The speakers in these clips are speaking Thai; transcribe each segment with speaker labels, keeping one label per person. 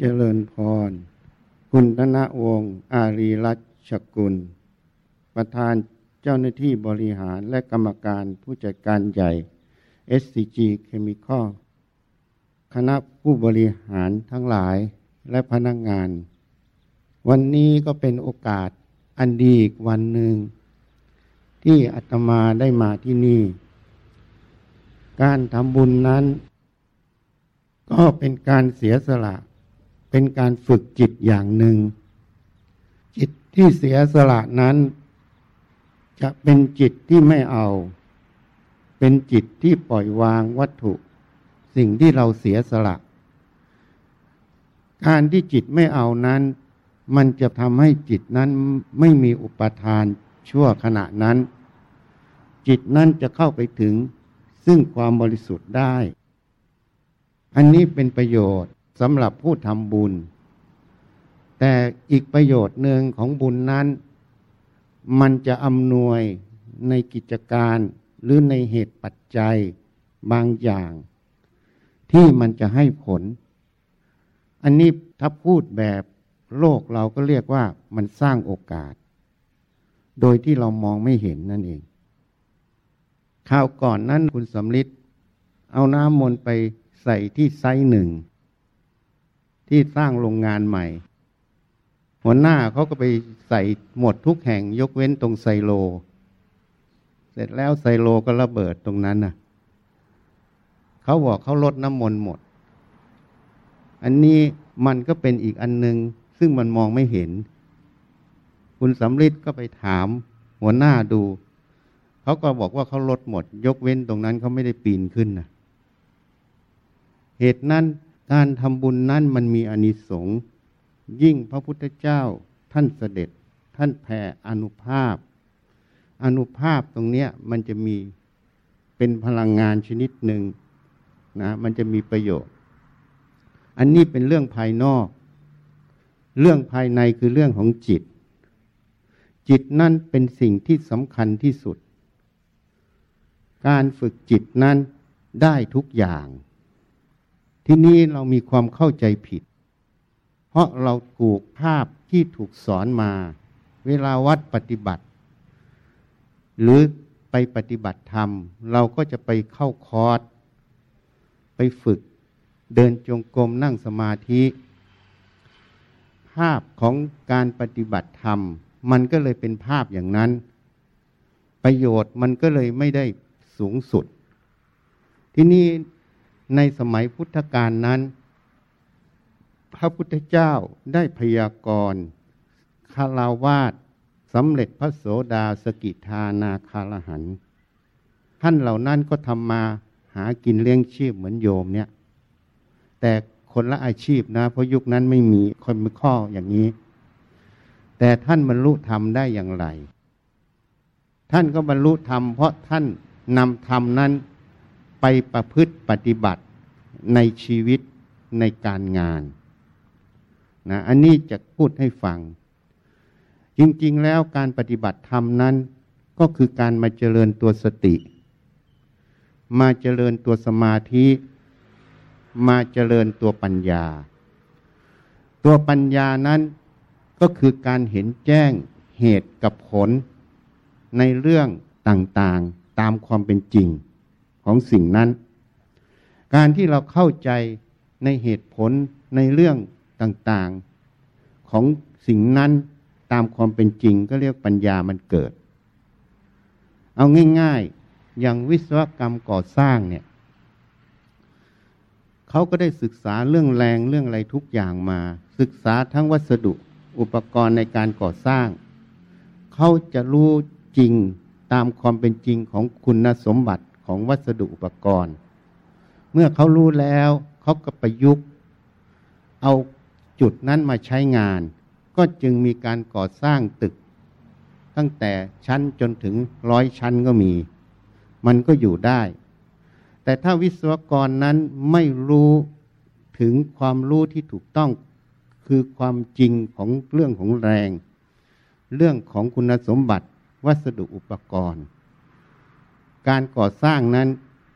Speaker 1: เจริญพร คุณธนวงศ์อารีรัชกุล ประธานเจ้าหน้าที่บริหารและกรรมการผู้จัดการใหญ่ SCG Chemical คณะผู้บริหารทั้งหลายและพนักงงาน วันนี้ก็เป็นโอกาสอันดีอีกวันหนึ่ง ที่อาตมาได้มาที่นี่ การทำบุญนั้น ก็เป็นการเสียสละ เป็นการฝึกจิตอย่างหนึ่ง จิตที่เสียสละนั้น จะเป็นจิตที่ไม่เอา เป็นจิตที่ปล่อยวางวัตถุ สิ่งที่เราเสียสละ การที่จิตไม่เอานั้น มันจะทำให้จิตนั้นไม่มีอุปทานชั่วขณะนั้น จิตนั้นจะเข้าไปถึงซึ่งความบริสุทธิ์ได้ อันนี้เป็นประโยชน์ สำหรับผู้ทำบุญ แต่อีกประโยชน์หนึ่งของบุญนั้น มันจะอำนวยในกิจการหรือในเหตุปัจจัยบางอย่าง ที่มันจะให้ผล อันนี้ถ้าพูดแบบโลกเราก็เรียกว่ามันสร้างโอกาส โดยที่เรามองไม่เห็นนั่นเองข่าวก่อนนั้นคุณสำลิดเอาน้ำมนต์ไปใส่ที่ไซหนึ่ง ที่สร้างโรงงานใหม่ หัวหน้าเขาก็ไปใส่หมดทุกแห่งยกเว้นตรงไซโล เสร็จแล้วไซโลก็ระเบิดตรงนั้นน่ะเขาบอกเขาลดน้ำมนต์หมด อันนี้มันก็เป็นอีกอันหนึงซึ่งมันมองไม่เห็น คุณสำลิดก็ไปถาม หัวหน้าดูเขาก็บอกว่าเขาลดหมด ยกเว้นตรงนั้นเขาไม่ได้ปีนขึ้นนะเหตุนั้น การทำบุญนั้นมันมีอนิสงส์ยิ่งพระพุทธเจ้าท่านเสด็จ ท่านแผ่อนุภาพ อนุภาพตรงเนี้ยมันจะมีเป็นพลังงานชนิดหนึ่งนะมันจะมีประโยชน์ อันนี้เป็นเรื่องภายนอก เรื่องภายในคือเรื่องของจิต จิตนั่นเป็นสิ่งที่สำคัญที่สุด การฝึกจิตนั้นได้ทุกอย่าง ที่นี้เรามีความเข้าใจผิด เพราะเราถูกภาพที่ถูกสอนมา เวลาวัดปฏิบัติ หรือไปปฏิบัติธรรม เราก็จะไปเข้าคอร์สไปฝึกเดินจงกรมนั่งสมาธิ ภาพของการปฏิบัติธรรม มันก็เลยเป็นภาพอย่างนั้น ประโยชน์มันก็เลยไม่ได้สูงสุด ที่นี่ ในสมัยพุทธกาลนั้น พระพุทธเจ้าได้พยากรณ์คาราวาสสำเร็จพระโสดาสกิทานาคารหันท่านเหล่านั้นก็ทำมาหากินเลี้ยงชีพเหมือนโยมเนี่ย แต่คนละอาชีพนะ เพราะยุคนั้นไม่มีคนมีข้ออย่างนี้ แต่ท่านบรรลุธรรมได้อย่างไร ท่านก็บรรลุธรรมเพราะท่านนำธรรมนั้น ปประพฤติปฏิบัติในชีวิตในการงานนะอันนี้จะพูดให้ฟัง จริงๆแล้วการปฏิบัติธรรมนั้น ก็คือการมาเจริญตัวสติ มาเจริญตัวสมาธิ มาเจริญตัวปัญญา ตัวปัญญานั้นก็คือการเห็นแจ้งเหตุกับผลในเรื่องต่างๆตามความเป็นจริง ของสิ่งนั้น การที่เราเข้าใจในเหตุผลในเรื่องต่างๆ ของสิ่งนั้นตามความเป็นจริงก็เรียกปัญญามันเกิด เอาง่ายๆ อย่างวิศวกรรมก่อสร้างเนี่ยเขาก็ได้ศึกษาเรื่องแรงเรื่องอะไรทุกอย่างมา ศึกษาทั้งวัสดุอุปกรณ์ในการก่อสร้าง เขาจะรู้จริงตามความเป็นจริงของคุณสมบัติ ของวัสดุอุปกรณ์ เมื่อเขารู้แล้วเขาก็ประยุกต์ เอาจุดนั้นมาใช้งาน ก็จึงมีการก่อสร้างตึก ตั้งแต่ชั้นจนถึงร้อยชั้นก็มี มันก็อยู่ได้ แต่ถ้าวิศวกรนั้นไม่รู้ถึงความรู้ที่ถูกต้องคือความจริงของเรื่องของแรง เรื่องของคุณสมบัติวัสดุอุปกรณ์ การก่อสร้างนั้น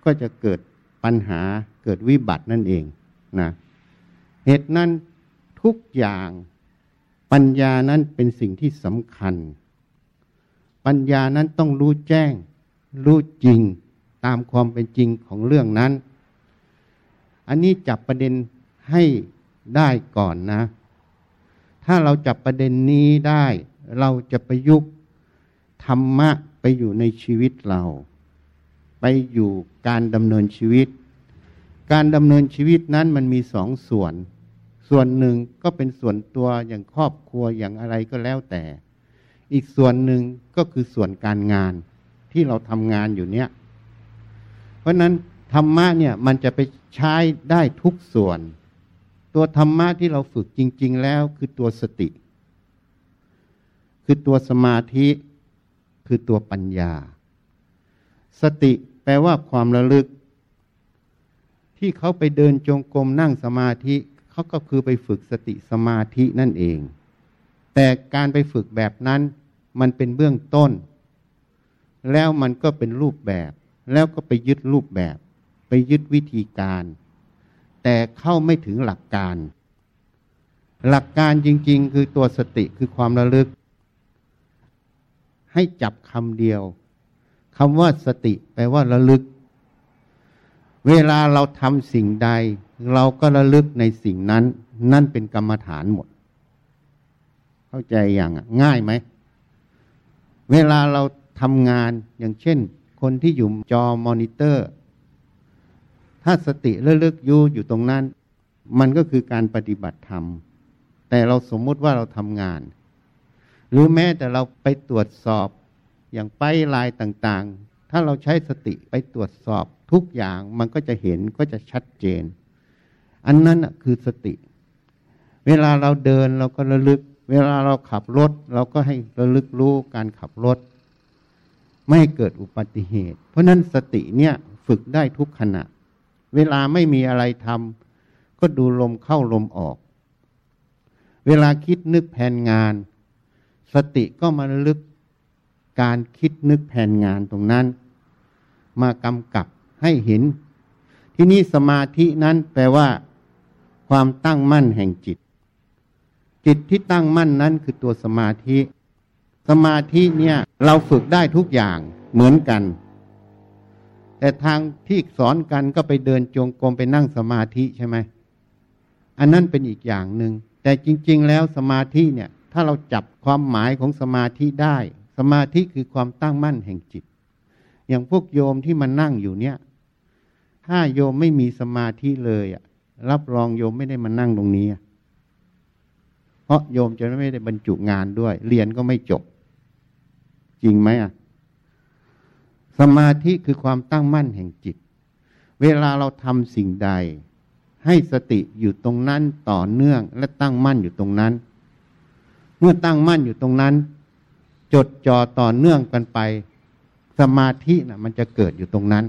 Speaker 1: ก็จะเกิดปัญหาเกิดวิบัตินั่นเองนะเหตุนั้นทุกอย่างปัญญานั้นเป็นสิ่งที่สำคัญ ปัญญานั้นต้องรู้แจ้ง รู้จริงตามความเป็นจริงของเรื่องนั้น อันนี้จับประเด็นให้ได้ก่อนนะ ถ้าเราจับประเด็นนี้ได้ เราจะประยุกต์ธรรมะไปอยู่ในชีวิตเรา ไปอยู่การดำเนินชีวิต การดำเนินชีวิตนั้นมันมีสองส่วน ส่วนหนึ่งก็เป็นส่วนตัวอย่างครอบครัวอย่างอะไรก็แล้วแต่ อีกส่วนหนึ่งก็คือส่วนการงานที่เราทำงานอยู่เนี้ยเพราะนั้นธรรมะเนี่ยมันจะไปใช้ได้ทุกส่วน ตัวธรรมะที่เราฝึกจริง ๆ แล้วคือตัวสติ คือตัวสมาธิ คือตัวปัญญา สติ ลว่าความระลึก ที่เขาไปเดินจงกรมนั่งสมาธิเขาก็คือไปฝึกสติสมาธินั่นเอง แต่การไปฝึกแบบนั้นมันเป็นเบื้องต้น แล้วมันก็เป็นรูปแบบ แล้วก็ไปยึดรูปแบบ ไปยึดวิธีการ แต่เข้าไม่ถึงหลักการ หลักการจริง ๆ คือตัวสติคือความระลึก ให้จับคำเดียว คำว่าสติแปลว่าระลึก เวลาเราทำสิ่งใด เราก็ระลึกในสิ่งนั้น นั่นเป็นกรรมฐานหมด เข้าใจอย่างง่ายไหม เวลาเราทำงานอย่างเช่น คนที่อยู่จอมอนิเตอร์ ถ้าสติเลือยู่อยู่ตรงนั้น มันก็คือการปฏิบัติธรรม แต่เราสมมติว่าเราทำงาน หรือแม้แต่เราไปตรวจสอบ อย่างไปลายต่างๆ ถ้าเราใช้สติไปตรวจสอบทุกอย่างมันก็จะเห็นก็จะชัดเจน อันนั้นคือสติ เวลาเราเดินเราก็ระลึก เวลาเราขับรถ เราก็ให้ระลึกรู้การขับรถ ไม่เกิดอุบัติเหตุ เพราะนั้นสติเนี่ยฝึกได้ทุกขณะ เวลาไม่มีอะไรทำก็ดูลมเข้าลมออก เวลาคิดนึกแผนงาน สติก็มาลึก การคิดนึกแผนงานตรงนั้น มากำกับให้เห็น ที่นี่สมาธินั้นแปลว่า ความตั้งมั่นแห่งจิต จิตที่ตั้งมั่นนั้นคือตัวสมาธิ สมาธิเนี่ย เราฝึกได้ทุกอย่างเหมือนกัน แต่ทางที่สอนกันก็ไปเดินจงกรมไปนั่งสมาธิใช่ไหมอันนั้นเป็นอีกอย่างหนึง่งแต่จริง ๆ แล้วสมาธิเนี่ย ถ้าเราจับความหมายของสมาธิได้ สมาธิคือความตั้งมั่นแห่งจิต อย่างพวกโยมที่มานั่งอยู่เนี่ย ถ้าโยมไม่มีสมาธิเลยอะรับรองโยมไม่ได้มานั่งตรงนี้ เพราะโยมจะไม่ได้บรรจุงานด้วย เรียนก็ไม่จบ จริงไหมอะ สมาธิคือความตั้งมั่นแห่งจิต เวลาเราทำสิ่งใด ให้สติอยู่ตรงนั้นต่อเนื่องและตั้งมั่นอยู่ตรงนั้น เมื่อตั้งมั่นอยู่ตรงนั้น จดจ่อต่อเนื่องกันไป สมาธินะ่ะ มันจะเกิดอยู่ตรงนั้น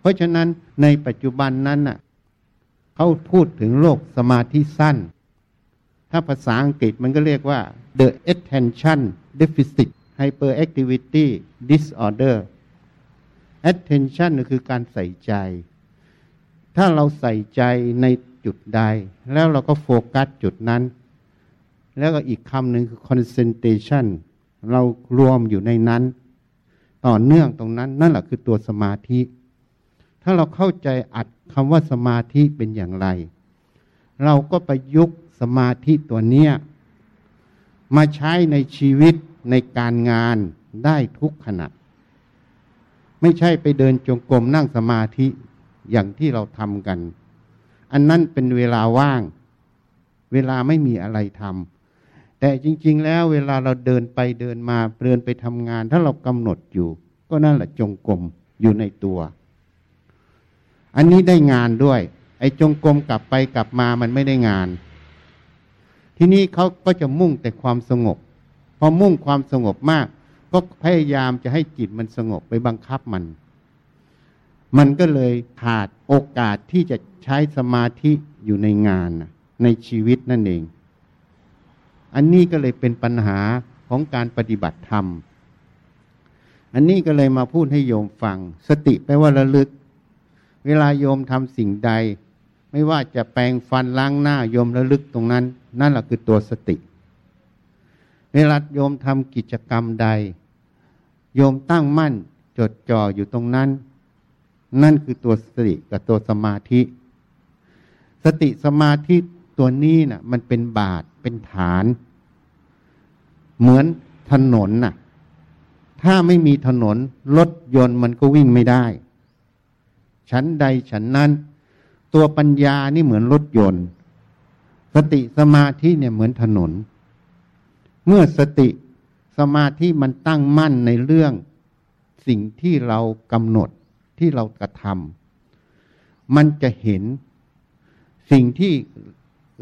Speaker 1: เพราะฉะนั้นในปัจจุบันนั้นน่ะเขาพูดถึงโลกสมาธิสั้น ถ้าภาษาอังกฤษมันก็เรียกว่า the attention deficit hyperactivity disorder attention คือการใส่ใจ ถ้าเราใส่ใจในจุดใด แล้วเราก็โฟกัสจุดนั้น แล้วก็อีกคำหนึ่งคือ concentration เรารวมอยู่ในนั้น ต่อเนื่องตรงนั้น นั่นแหละคือตัวสมาธิ ถ้าเราเข้าใจอัดคำว่าสมาธิเป็นอย่างไร เราก็ประยุกต์สมาธิตัวเนี้ยมาใช้ในชีวิตในการงานได้ทุกขณะไม่ใช่ไปเดินจงกรมนั่งสมาธิอย่างที่เราทำกัน อันนั้นเป็นเวลาว่าง เวลาไม่มีอะไรทำ แต่จริง ๆ แล้วเวลาเราเดินไปเดินมาเดินไปทำงาน ถ้าเรากำหนดอยู่ ก็นั่นแหละจงกรมอยู่ในตัว อันนี้ได้งานด้วย ไอ้จงกรมกลับไปกลับมามันไม่ได้งาน ที่นี้เขาก็จะมุ่งแต่ความสงบ พอมุ่งความสงบมาก ก็พยายามจะให้จิตมันสงบไปบังคับมัน มันก็เลยขาดโอกาสที่จะใช้สมาธิอยู่ในงานในชีวิตนั่นเอง อันนี้ก็เลยเป็นปัญหาของการปฏิบัติธรรม อันนี้ก็เลยมาพูดให้โยมฟัง สติแปลว่าระลึก เวลาโยมทำสิ่งใด ไม่ว่าจะแปรงฟันล้างหน้าโยมระลึกตรงนั้น นั่นแหละคือตัวสติ เวลาโยมทำกิจกรรมใด โยมตั้งมั่นจดจ่ออยู่ตรงนั้น นั่นคือตัวสติกับตัวสมาธิ สติสมาธิตัวนี้นะ่ะ มันเป็นบาท เป็นฐาน เหมือนถนนน่ะ ถ้าไม่มีถนน รถยนต์มันก็วิ่งไม่ได้ฉันใดฉันนั้น ตัวปัญญานี่เหมือนรถยนต์ สติสมาธิเนี่ยเหมือนถนน เมื่อสติสมาธิมันตั้งมั่นในเรื่อง สิ่งที่เรากำหนดที่เรากระทำมันจะเห็นสิ่งที่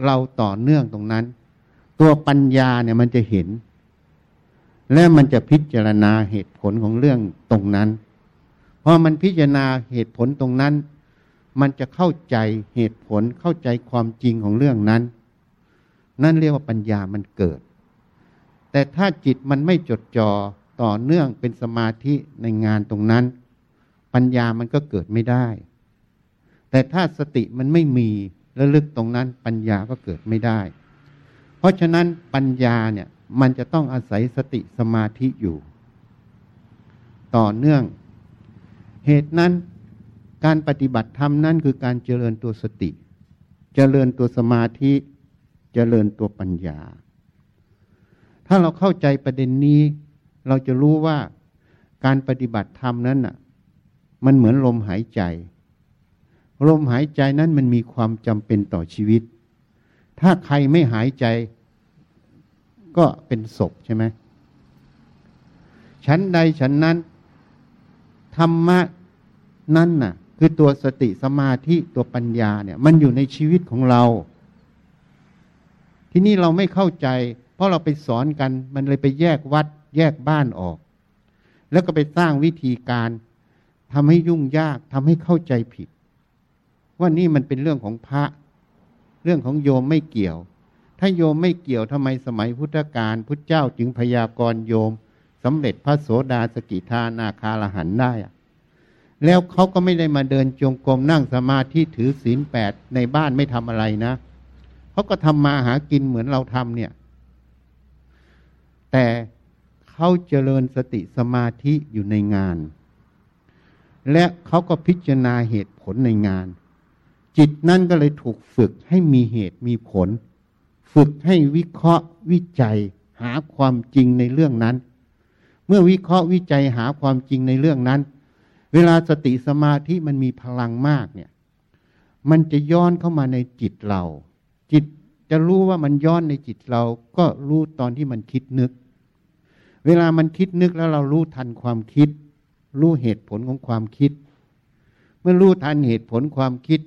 Speaker 1: เราต่อเนื่องตรงนั้น ตัวปัญญาเนี่ยมันจะเห็น และมันจะพิจารณาเหตุผลของเรื่องตรงนั้นพอมันพิจารณาเหตุผลตรงนั้น มันจะเข้าใจเหตุผลเข้าใจความจริงของเรื่องนั้น นั่นเรียกว่าปัญญามันเกิด แต่ถ้าจิตมันไม่จดจ่อต่อเนื่องเป็นสมาธิในงานตรงนั้น ปัญญามันก็เกิดไม่ได้ แต่ถ้าสติมันไม่มีระลึกตรงนั้น ปัญญาก็เกิดไม่ได้ เพราะฉะนั้นปัญญาเนี่ยมันจะต้องอาศัยสติสมาธิอยู่ ต่อเนื่อง เหตุนั้นการปฏิบัติธรรมนั่นคือการเจริญตัวสติ เจริญตัวสมาธิเจริญตัวปัญญา ถ้าเราเข้าใจประเด็นนี้ เราจะรู้ว่าการปฏิบัติธรรมนั้นน่ะ มันเหมือนลมหายใจ ลมหายใจนั้นมันมีความจำเป็นต่อชีวิต ถ้าใครไม่หายใจก็เป็นศพใช่ไหมชั้นใดชั้นนั้น ธรรมะนั่นน่ะ คือตัวสติสมาธิตัวปัญญาเนี่ย มันอยู่ในชีวิตของเรา ที่นี่เราไม่เข้าใจ เพราะเราไปสอนกัน มันเลยไปแยกวัด แยกบ้านออก แล้วก็ไปสร้างวิธีการทำให้ยุ่งยากทำให้เข้าใจผิด ว่านี่มันเป็นเรื่องของพระ เรื่องของโยมไม่เกี่ยว ถ้าโยมไม่เกี่ยวทำไมสมัยพุทธกาลพุทธเจ้าจึงพยากรณ์โยมสำเร็จพระโสดาสกิทานาคาลหันได้อะแล้วเขาก็ไม่ได้มาเดินจงกรมนั่งสมาธิถือศีลแปดในบ้านไม่ทำอะไรนะเขาก็ทำมาหากินเหมือนเราทำเนี่ย แต่เขาเจริญสติสมาธิอยู่ในงาน และเขาก็พิจารณาเหตุผลในงาน จิตนั่นก็เลยถูกฝึกให้มีเหตุมีผล ฝึกให้วิเคราะห์วิจัยหาความจริงในเรื่องนั้น เมื่อวิเคราะห์วิจัยหาความจริงในเรื่องนั้น เวลาสติสมาธิมันมีพลังมากเนี่ย มันจะย้อนเข้ามาในจิตเรา จิตจะรู้ว่ามันย้อนในจิตเราก็รู้ตอนที่มันคิดนึก เวลามันคิดนึกแล้วเรารู้ทันความคิด รู้เหตุผลของความคิด เมื่อรู้ทันเหตุผลความคิด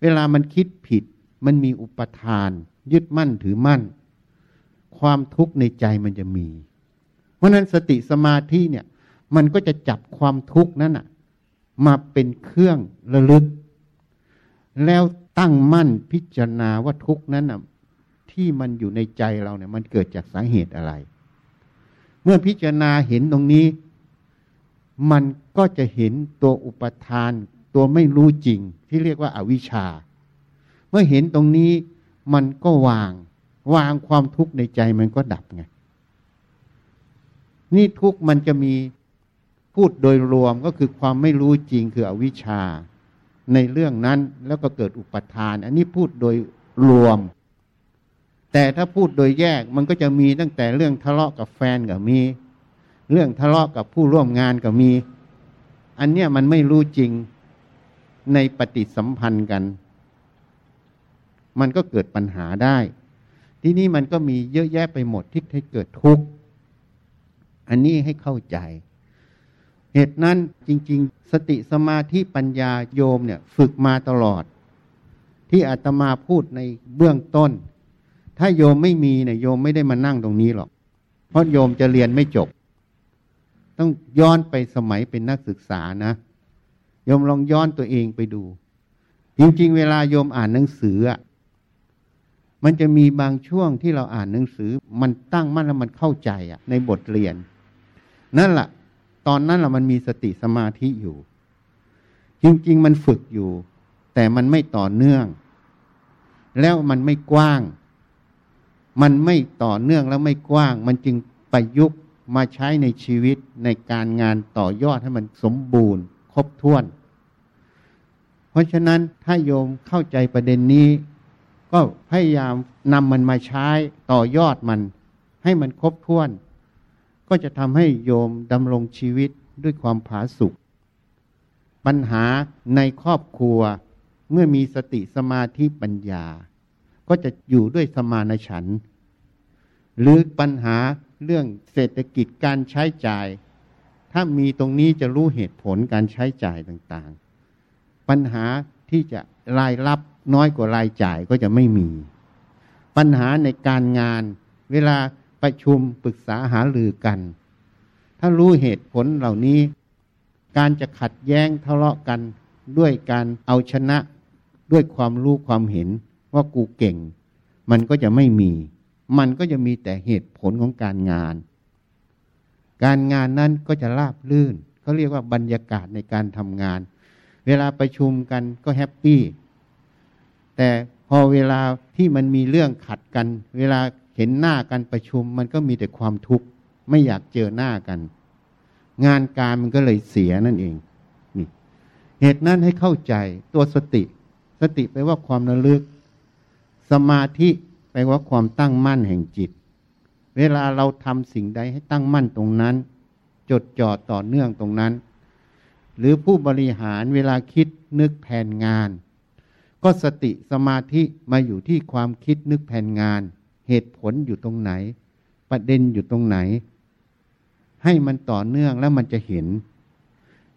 Speaker 1: เวลามันคิดผิด มันมีอุปทาน ยึดมั่นถือมั่น ความทุกข์ในใจมันจะมี เพราะนั้นสติสมาธิเนี่ย มันก็จะจับความทุกข์นั้นอะมาเป็นเครื่องระลึก แล้วตั้งมั่นพิจารณาว่าทุกข์นั้นอะที่มันอยู่ในใจเราเนี่ย มันเกิดจากสาเหตุอะไร เมื่อพิจารณาเห็นตรงนี้ มันก็จะเห็นตัวอุปทาน ตัวไม่รู้จริงที่เรียกว่าอาวิชชา เมื่อเห็นตรงนี้มันก็วาง วางความทุกข์ในใจมันก็ดับไง นี่ทุกข์มันจะมีพูดโดยรวมก็คือความไม่รู้จริงคืออวิชชา ในเรื่องนั้นแล้วก็เกิดอุปทาน อันนี้พูดโดยรวม แต่ถ้าพูดโดยแยกมันก็จะมีตั้งแต่เรื่องทะเลาะกับแฟนก็มี เรื่องทะเลาะกับผู้ร่วมงานก็มี อันเนี้ยมันไม่รู้จริง ในปฏิสัมพันธ์กัน มันก็เกิดปัญหาได้ ที่นี่มันก็มีเยอะแยะไปหมดที่ให้เกิดทุกข์ อันนี้ให้เข้าใจ เหตุนั้นจริง ๆ สติสมาธิปัญญาโยมเนี่ย ฝึกมาตลอด ที่อาตมาพูดในเบื้องต้น ถ้าโยมไม่มีเนี่ยโยมไม่ได้มานั่งตรงนี้หรอก เพราะโยมจะเรียนไม่จบ ต้องย้อนไปสมัยเป็นนักศึกษานะ ยมลองย้อนตัวเองไปดู จริง ๆ เวลาโยมอ่านหนังสืออะมันจะมีบางช่วงที่เราอ่านหนังสือ มันตั้งมั่นแล้วมันเข้าใจอะ ในบทเรียน นั่นแหละตอนนั้นเรามันมีสติสมาธิอยู่ จริง ๆ มันฝึกอยู่ แต่มันไม่ต่อเนื่อง แล้วมันไม่กว้าง มันไม่ต่อเนื่องแล้วไม่กว้าง มันจึงประยุกต์มาใช้ในชีวิตในการงานต่อยอดให้มันสมบูรณ์ ครบถ้วน เพราะฉะนั้นถ้าโยมเข้าใจประเด็นนี้ ก็พยายามนำมันมาใช้ต่อยอดมัน ให้มันครบถ้วน ก็จะทำให้โยมดำรงชีวิตด้วยความผาสุกปัญหาในครอบครัวเมื่อมีสติสมาธิปัญญา ก็จะอยู่ด้วยสมานฉันท์หรือปัญหาเรื่องเศรษฐกิจการใช้จ่าย ถ้ามีตรงนี้จะรู้เหตุผลการใช้จ่ายต่างๆ ปัญหาที่จะรายรับน้อยกว่ารายจ่ายก็จะไม่มี ปัญหาในการงาน เวลาประชุมปรึกษาหารือกัน ถ้ารู้เหตุผลเหล่านี้ การจะขัดแย้งทะเลาะกันด้วยการเอาชนะด้วยความรู้ความเห็นว่ากูเก่ง มันก็จะไม่มี มันก็จะมีแต่เหตุผลของการงาน การงานนั้นก็จะราบลื่นเขาเรียกว่าบรรยากาศในการทำงาน เวลาประชุมกันก็แฮปปี้แต่พอเวลาที่มันมีเรื่องขัดกัน เวลาเห็นหน้ากันประชุม มันก็มีแต่ความทุกข์ไม่อยากเจอหน้ากัน งานการมันก็เลยเสียนั่นเองนี่เหตุนั้นให้เข้าใจตัวสติ สติแปลว่าความระลึก สมาธิแปลว่าความตั้งมั่นแห่งจิต เวลาเราทำสิ่งใดให้ตั้งมั่นตรงนั้น จดจ่อต่อเนื่องตรงนั้น หรือผู้บริหารเวลาคิดนึกแผนงาน ก็สติสมาธิมาอยู่ที่ความคิดนึกแผนงาน เหตุผลอยู่ตรงไหน ประเด็นอยู่ตรงไหน ให้มันต่อเนื่องแล้วมันจะเห็น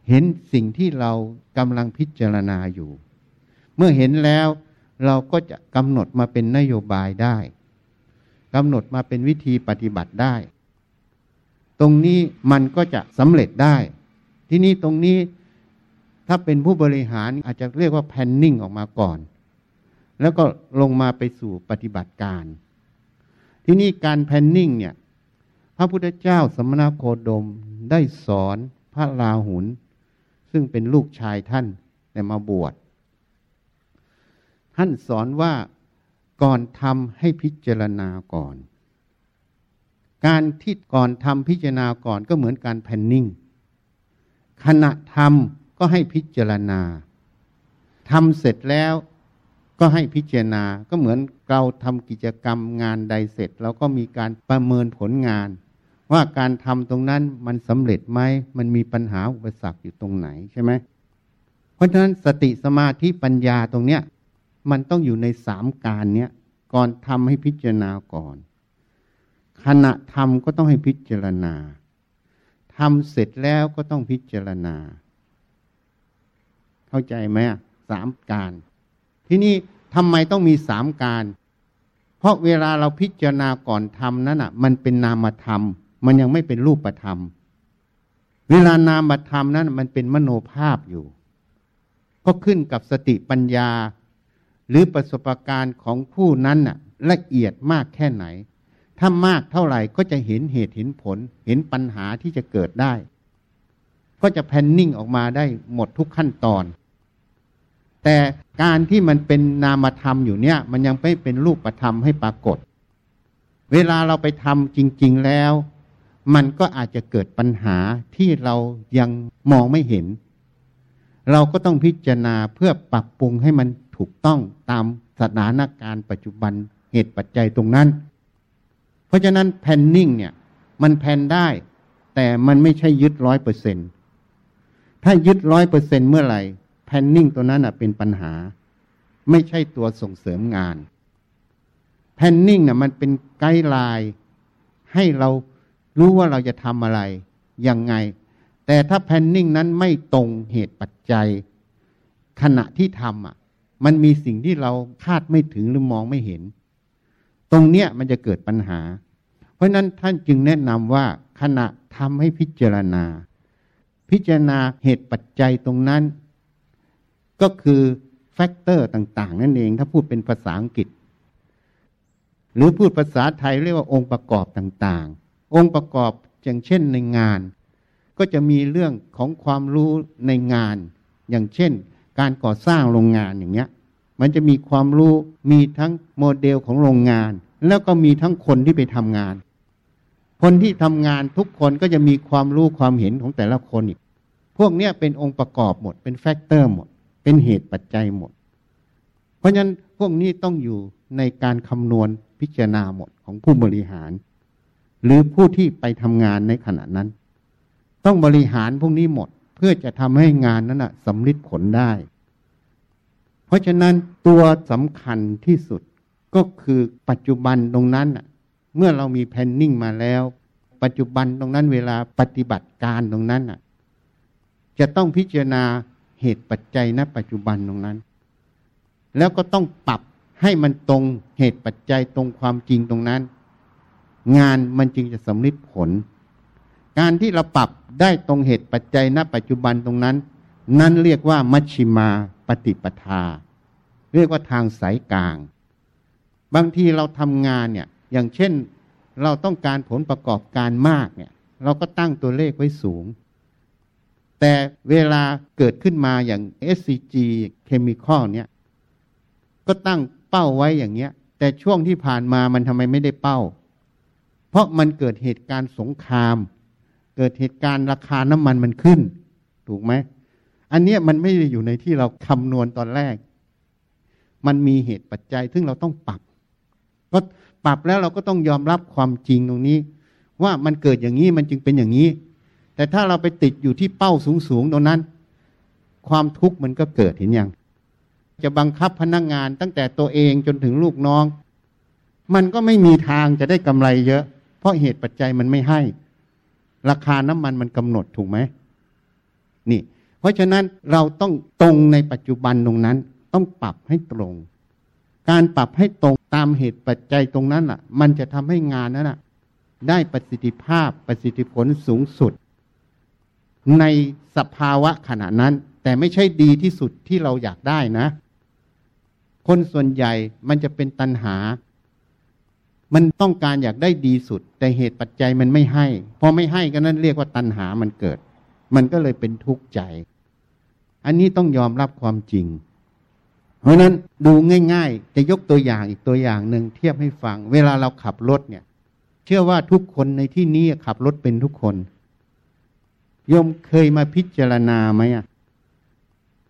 Speaker 1: เห็นสิ่งที่เรากำลังพิจารณาอยู่ เมื่อเห็นแล้วเราก็จะกำหนดมาเป็นนโยบายได้กำหนดมาเป็นวิธีปฏิบัติได้ ตรงนี้มันก็จะสำเร็จได้ ที่นี่ตรงนี้ถ้าเป็นผู้บริหารอาจจะเรียกว่าแพนนิ่งออกมาก่อน แล้วก็ลงมาไปสู่ปฏิบัติการ ที่นี่การแพนนิ่งเนี่ย พระพุทธเจ้าสมณโคดมได้สอนพระราหุลซึ่งเป็นลูกชายท่านแต่มาบวชท่านสอนว่าก่อนทำให้พิจารณาก่อน การที่ก่อนทำพิจารณาก่อนก็เหมือนการแพนนิ่ง ขณะทำก็ให้พิจารณาทำเสร็จแล้วก็ให้พิจารณาก็เหมือนเราทำกิจกรรมงานใดเสร็จเราก็มีการประเมินผลงาน ว่าการทำตรงนั้นมันสำเร็จไหมมันมีปัญหาอุปสรรคอยู่ตรงไหนใช่ไหมเพราะฉะนั้นสติสมาธิปัญญาตรงเนี้ยมันต้องอยู่ในสามการเนี้ยก่อนทำให้พิจารณาก่อน ขณะทำก็ต้องให้พิจารณา ทำเสร็จแล้วก็ต้องพิจารณา เข้าใจไหมสามการ ที่นี่ทำไมต้องมีสามการ เพราะเวลาเราพิจารณาก่อนทำนั้นอะ มันเป็นนามธรรม มันยังไม่เป็นรูปธรรม เวลานามธรรมนั้น มันเป็นมโนภาพอยู่ก็ขึ้นกับสติปัญญา หรือประสบการณ์ของผู้นั้นน่ะ ละเอียดมากแค่ไหน ถ้ามากเท่าไหร่ก็จะเห็นเหตุเห็นผล เห็นปัญหาที่จะเกิดได้ ก็จะแพนนิ่งออกมาได้หมดทุกขั้นตอน แต่การที่มันเป็นนามธรรมอยู่เนี่ย มันยังไม่เป็นรูปธรรมให้ปรากฏ เวลาเราไปทำจริง ๆแล้ว มันก็อาจจะเกิดปัญหาที่เรายังมองไม่เห็น เราก็ต้องพิจารณาเพื่อปรับปรุงให้มันถูกต้องตามสถานการณ์ปัจจุบันเหตุปัจจัยตรงนั้น ราะฉะนั้นแพนนิ่งเนี่ย มันแพนได้ แต่มันไม่ใช่ยึดร้อยเปอร์เซ็นถ้ายึดร้อยเปอร์เซ็นเมื่อไหร่แพนนิ่งตัวนั้นเป็นปัญหา ไม่ใช่ตัวส่งเสริมงานแพนนิ่งน่ะมันเป็นไกด์ไลน์ให้เรารู้ว่าเราจะทำอะไรยังไง แต่ถ้าแพนนิ่งนั้นไม่ตรงเหตุปัจจัย ขณะที่ทำอะ มันมีสิ่งที่เราคาดไม่ถึงหรือมองไม่เห็น ตรงเนี้ยมันจะเกิดปัญหา เพราะนั้นท่านจึงแนะนำว่าขณะทำให้พิจารณา พิจารณาเหตุปัจจัยตรงนั้น ก็คือ factor ต่าง ๆ นั่นเองถ้าพูดเป็นภาษาอังกฤษ หรือพูดภาษาไทยเรียกว่าองค์ประกอบต่างๆ องค์ประกอบอย่างเช่นในงาน ก็จะมีเรื่องของความรู้ในงาน อย่างเช่น การก่อสร้างโรงงานอย่างเงี้ย มันจะมีความรู้มีทั้งโมเดลของโรงงาน แล้วก็มีทั้งคนที่ไปทำงาน คนที่ทำงานทุกคนก็จะมีความรู้ความเห็นของแต่ละคนอีก พวกเนี้ยเป็นองค์ประกอบหมด เป็นแฟกเตอร์หมด เป็นเหตุปัจจัยหมด เพราะฉะนั้นพวกนี้ต้องอยู่ในการคำนวณพิจารณาหมดของผู้บริหาร หรือผู้ที่ไปทำงานในขณะนั้น ต้องบริหารพวกนี้หมดเพื่อจะทำให้งานนั้นนะสำลิดผลได้ ราะฉะนั้นตัวสำคัญที่สุดก็คือปัจจุบันตรงนั้นเมื่อเรามีแพนนิ่งมาแล้ว ปัจจุบันตรงนั้นเวลาปฏิบัติการตรงนั้นจะต้องพิจารณาเหตุปัจจัยณปัจจุบันตรงนั้น แล้วก็ต้องปรับให้มันตรงเหตุปัจจัยตรงความจริงตรงนั้น งานมันจึงจะสำลิดผล การที่เราปรับได้ตรงเหตุปัจจัยณปัจจุบันตรงนั้น นั้นเรียกว่ามัชชิมาปฏิปทา เรียกว่าทางสายกลาง บางทีเราทำงานเนี่ยอย่างเช่นเราต้องการผลประกอบการมากเนี่ย เราก็ตั้งตัวเลขไว้สูง แต่เวลาเกิดขึ้นมาอย่าง SCG Chemical เนี่ย ก็ตั้งเป้าไว้อย่างเงี้ย แต่ช่วงที่ผ่านมามันทำไมไม่ได้เป้า เพราะมันเกิดเหตุการณ์สงคราม เกิดเหตุการณ์ราคาน้ำมันมันขึ้น ถูกไหม อันนี้มันไม่ได้อยู่ในที่เราคำนวณตอนแรก มันมีเหตุปัจจัย ซึ่งเราต้องปรับ ก็ปรับแล้วเราก็ต้องยอมรับความจริงตรงนี้ ว่ามันเกิดอย่างนี้มันจึงเป็นอย่างนี้ แต่ถ้าเราไปติดอยู่ที่เป้าสูงๆตรงนั้น ความทุกข์มันก็เกิดเห็นยังจะบังคับพนักงงานตั้งแต่ตัวเองจนถึงลูกน้อง มันก็ไม่มีทางจะได้กำไรเยอะ เพราะเหตุปัจจัยมันไม่ให้ ราคาน้ำมันมันกำหนดถูกไหมนี่ เพราะฉะนั้นเราต้องตรงในปัจจุบันตรงนั้น ต้องปรับให้ตรง การปรับให้ตรงตามเหตุปัจจัยตรงนั้นอะ มันจะทำให้งานนั้นอะ ได้ประสิทธิภาพประสิทธิผลสูงสุด ในสภาวะขณะนั้น แต่ไม่ใช่ดีที่สุดที่เราอยากได้นะ คนส่วนใหญ่มันจะเป็นตัณหา มันต้องการอยากได้ดีสุด แต่เหตุปัจจัยมันไม่ให้ พอไม่ให้ก็นั่นเรียกว่าตัณหามันเกิด มันก็เลยเป็นทุกข์ใจ อันนี้ต้องยอมรับความจริง เพราะนั้นดูง่าย ๆ จะยกตัวอย่างอีกตัวอย่างหนึ่งเทียบให้ฟัง เวลาเราขับรถเนี่ย เชื่อว่าทุกคนในที่นี้ขับรถเป็นทุกคนโยมเคยมาพิจารณาไหมอะ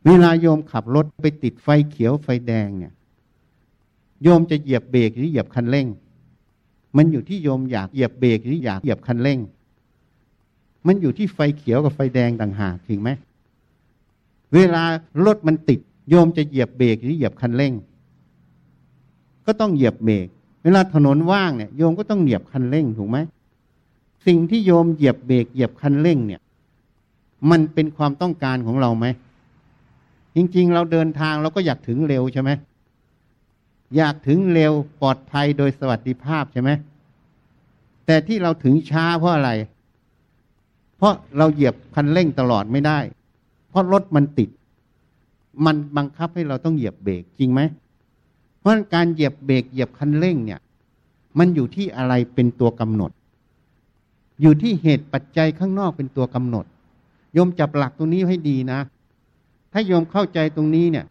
Speaker 1: เวลาโยมขับรถไปติดไฟเขียวไฟแดงเนี่ย โยมจะเหยียบเบรกหรือเหยียบคันเร่ง มันอยู่ที่โยมอยากเหยียบเบรกหรืออยากเหยียบคันเร่ง มันอยู่ที่ไฟเขียวกับไฟแดงต่างหากจริงไหม เวลารถมันติด โยมจะเหยียบเบรกหรือเหยียบคันเร่ง ก็ต้องเหยียบเบรกเวลาถนนว่างเนี่ยโยมก็ต้องเหยียบคันเร่งถูกไหมสิ่งที่โยมเหยียบเบรกเหยียบคันเร่งเนี่ย มันเป็นความต้องการของเราไหมจริง ๆ เราเดินทางเราก็อยากถึงเร็วใช่ไหมอยากถึงเร็วปลอดภัยโดยสวัสดิภาพใช่ไหมแต่ที่เราถึงช้าเพราะอะไร เพราะเราเหยียบคันเร่งตลอดไม่ได้ เพราะรถมันติด มันบังคับให้เราต้องเหยียบเบรกจริงไหมเพราะการเหยียบเบรกเหยียบคันเร่งเนี่ย มันอยู่ที่อะไรเป็นตัวกำหนด อยู่ที่เหตุปัจจัยข้างนอกเป็นตัวกำหนดโยมจับหลักตรงนี้ให้ดีนะ ถ้าโยมเข้าใจตรงนี้เนี่ย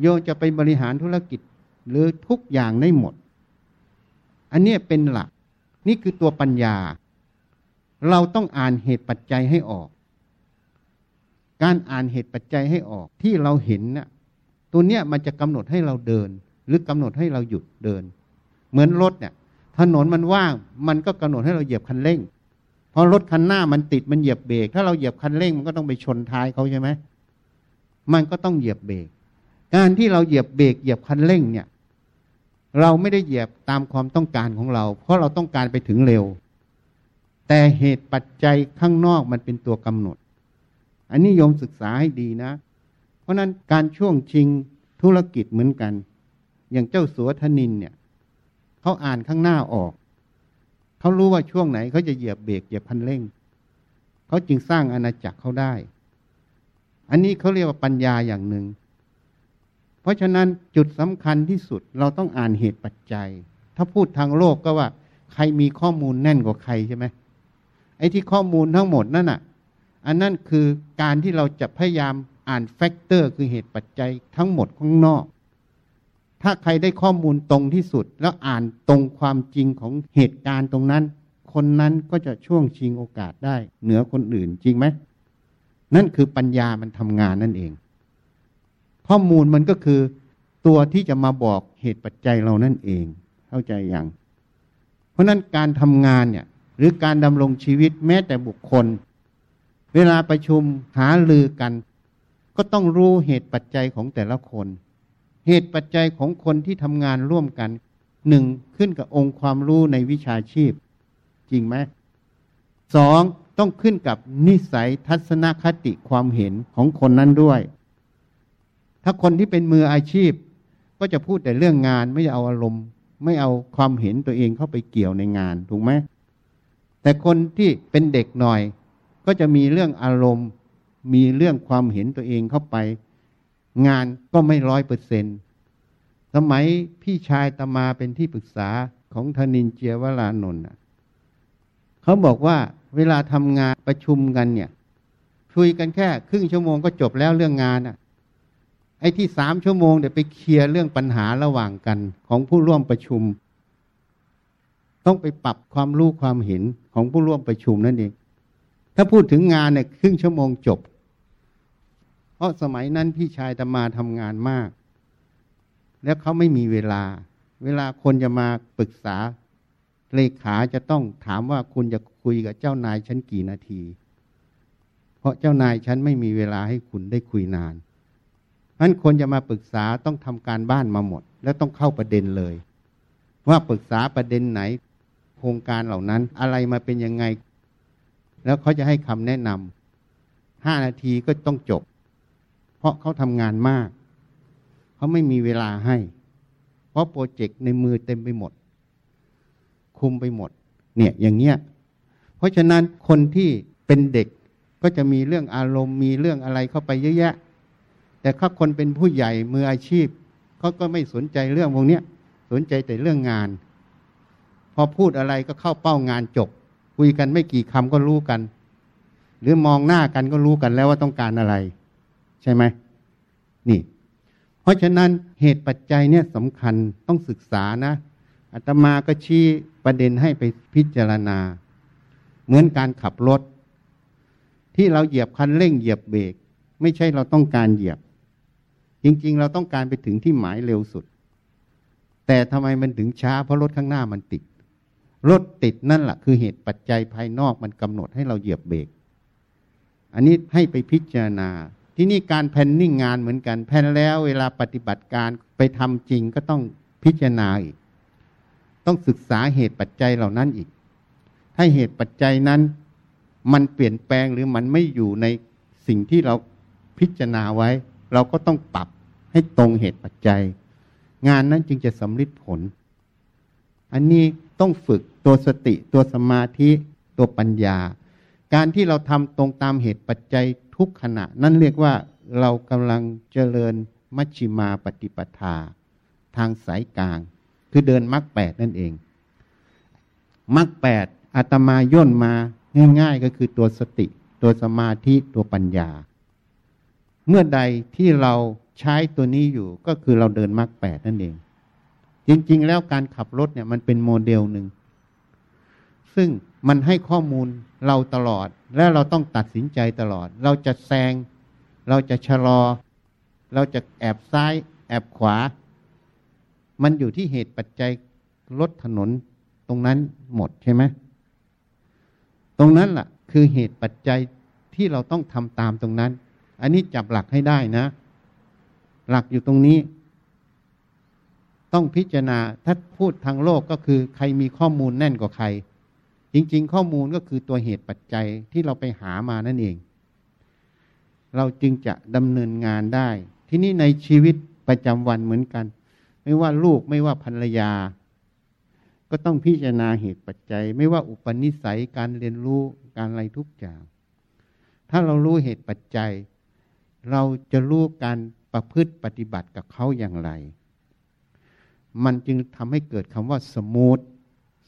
Speaker 1: โยมจะไปบริหารธุรกิจหรือทุกอย่างได้หมด อันนี้เป็นหลัก นี่คือตัวปัญญา เราต้องอ่านเหตุปัจจัยให้ออก การอ่านเหตุปัจจัยให้ออกที่เราเห็นน่ะตัวเนี้ยมันจะกำหนดให้เราเดิน หรือกำหนดให้เราหยุดเดิน เหมือนรถเนี่ยถนนมันว่างมันก็กำหนดให้เราเหยียบคันเร่งพอรถคันหน้ามันติดมันเหยียบเบรกถ้าเราเหยียบคันเร่งมันก็ต้องไปชนท้ายเขาใช่ไหมมันก็ต้องเหยียบเบรกการที่เราเหยียบเบรกเหยียบคันเร่งเนี่ย เราไม่ได้เหยียบตามความต้องการของเรา เพราะเราต้องการไปถึงเร็ว แต่เหตุปัจจัยข้างนอกมันเป็นตัวกำหนด อันนี้โยมศึกษาให้ดีนะ เพราะนั้นการช่วงชิงธุรกิจเหมือนกัน อย่างเจ้าสัวธนินเนี่ยเขาอ่านข้างหน้าออก เขารู้ว่าช่วงไหนเขาจะเหยียบเบรกเหยียบคันเร่ง เขาจึงสร้างอาณาจักรเขาได้ อันนี้เขาเรียกว่าปัญญาอย่างหนึ่ง เพราะฉะนั้นจุดสำคัญที่สุดเราต้องอ่านเหตุปัจจัย ถ้าพูดทางโลกก็ว่า ใครมีข้อมูลแน่นกว่าใครใช่ไหมไอ้ที่ข้อมูลทั้งหมดนั่นอะ อันนั้นคือการที่เราจะพยายามอ่านแฟกเตอร์คือเหตุปัจจัยทั้งหมดข้างนอก ถ้าใครได้ข้อมูลตรงที่สุด แล้วอ่านตรงความจริงของเหตุการณ์ตรงนั้น คนนั้นก็จะช่วงชิงโอกาสได้ เหนือคนอื่นจริงไหมนั่นคือปัญญามันทำงานนั่นเอง ข้อมูลมันก็คือตัวที่จะมาบอกเหตุปัจจัยเรานั่นเอง เข้าใจอย่าง เพราะนั้นการทำงานเนี่ย หรือการดำรงชีวิตแม้แต่บุคคล เวลาประชุมหาลือกัน ก็ต้องรู้เหตุปัจจัยของแต่ละคน เหตุปัจจัยของคนที่ทำงานร่วมกันหนึ่งขึ้นกับองค์ความรู้ในวิชาชีพ จริงไหมสองต้องขึ้นกับนิสัยทัศนคติความเห็นของคนนั้นด้วย ถ้าคนที่เป็นมืออาชีพ ก็จะพูดแต่เรื่องงานไม่เอาอารมณ์ ไม่เอาความเห็นตัวเองเข้าไปเกี่ยวในงานถูกไหมแต่คนที่เป็นเด็กหน่อย ก็จะมีเรื่องอารมณ์ มีเรื่องความเห็นตัวเองเข้าไป งานก็ไม่ร้อยเปอร์เซนสมัยพี่ชายตมาเป็นที่ปรึกษาของธนินเจียวรานนท์เขาบอกว่าเวลาทำงานประชุมกันเนี่ยคุยกันแค่ครึ่งชั่วโมงก็จบแล้วเรื่องงานอะไอ้ที่สามชั่วโมงเดี๋ยวไปเคลียร์เรื่องปัญหาระหว่างกันของผู้ร่วมประชุม ต้องไปปรับความรู้ความเห็นของผู้ร่วมประชุมนั่นเอง ถ้าพูดถึงงานเนี่ยครึ่งชั่วโมงจบ เพราะสมัยนั้นพี่ชายตมาทำงานมาก แล้วเขาไม่มีเวลา เวลาคนจะมาปรึกษาเลขาจะต้องถามว่าคุณจะคุยกับเจ้านายฉันกี่นาที เพราะเจ้านายฉันไม่มีเวลาให้คุณได้คุยนานนั้นคนจะมาปรึกษาต้องทำการบ้านมาหมด แล้วต้องเข้าประเด็นเลย ว่าปรึกษาประเด็นไหน โครงการเหล่านั้นอะไรมาเป็นยังไง แล้วเขาจะให้คำแนะนำห้านาทีก็ต้องจบ เพราะเขาทำงานมาก เขาไม่มีเวลาให้ เพราะโปรเจกต์ในมือเต็มไปหมด คุมไปหมด เนี่ยอย่างเงี้ย เพราะฉะนั้นคนที่เป็นเด็กก็จะมีเรื่องอารมณ์มีเรื่องอะไรเข้าไปเยอะแยะ แต่ถ้าคนเป็นผู้ใหญ่มืออาชีพเขาก็ไม่สนใจเรื่องพวกนี้สนใจแต่เรื่องงาน พอพูดอะไรก็เข้าเป้างานจบ คุยกันไม่กี่คำก็รู้กัน หรือมองหน้ากันก็รู้กันแล้วว่าต้องการอะไร ใช่ไหมนี่ เพราะฉะนั้นเหตุปัจจัยเนี่ยสำคัญต้องศึกษานะอาตมาก็ชี้ประเด็นให้ไปพิจารณา เหมือนการขับรถ ที่เราเหยียบคันเร่งเหยียบเบรกไม่ใช่เราต้องการเหยียบ จริง ๆ เราต้องการไปถึงที่หมายเร็วสุด แต่ทำไมมันถึงช้าเพราะรถข้างหน้ามันติด รถติดนั่นแหละคือเหตุปัจจัยภายนอกมันกำหนดให้เราเหยียบเบรกอันนี้ให้ไปพิจารณา ที่นี่การแพนนิ่งงานเหมือนกันแพนแล้วเวลาปฏิบัติการไปทำจริงก็ต้องพิจารณาอีก ต้องศึกษาเหตุปัจจัยเหล่านั้นอีก ถ้าเหตุปัจจัยนั้น มันเปลี่ยนแปลงหรือมันไม่อยู่ในสิ่งที่เราพิจารณาไว้ เราก็ต้องปรับให้ตรงเหตุปัจจัย งานนั้นจึงจะสำลิดผล อันนี้ต้องฝึก ตัวสติ ตัวสมาธิตัวปัญญา การที่เราทำตรงตามเหตุปัจจัยทุกขณะ นั่นเรียกว่าเรากำลังเจริญมัชชิมาปฏิปทา ทางสายกลาง คือเดินมรรคแปดนั่นเองมรรคแปดอาตมาย่นมาง่ายๆก็คือตัวสติ ตัวสมาธิตัวปัญญา เมื่อใดที่เราใช้ตัวนี้อยู่ก็คือเราเดินมรรคแปดนั่นเอง จริงๆ แล้วการขับรถเนี่ยมันเป็นโมเดลหนึ่ง ซึ่งมันให้ข้อมูลเราตลอด และเราต้องตัดสินใจตลอด เราจะแซง เราจะชะลอ เราจะแอบซ้าย แอบขวา มันอยู่ที่เหตุปัจจัยรถถนนตรงนั้นหมดใช่ไหมตรงนั้นแหละคือเหตุปัจจัยที่เราต้องทำตามตรงนั้น อันนี้จับหลักให้ได้นะ หลักอยู่ตรงนี้ ต้องพิจารณาถ้าพูดทางโลกก็คือ ใครมีข้อมูลแน่นกว่าใคร จริง ๆ ข้อมูลก็คือตัวเหตุปัจจัยที่เราไปหามานั่นเอง เราจึงจะดำเนินงานได้ ที่นี่ในชีวิตประจำวันเหมือนกัน ไม่ว่าลูกไม่ว่าภรรยา ก็ต้องพิจารณาเหตุปัจจัย ไม่ว่าอุปนิสัยการเรียนรู้การอะไรทุกอย่าง ถ้าเรารู้เหตุปัจจัย เราจะรู้การประพฤติปฏิบัติกับเขาอย่างไร มันจึงทำให้เกิดคำว่า smooth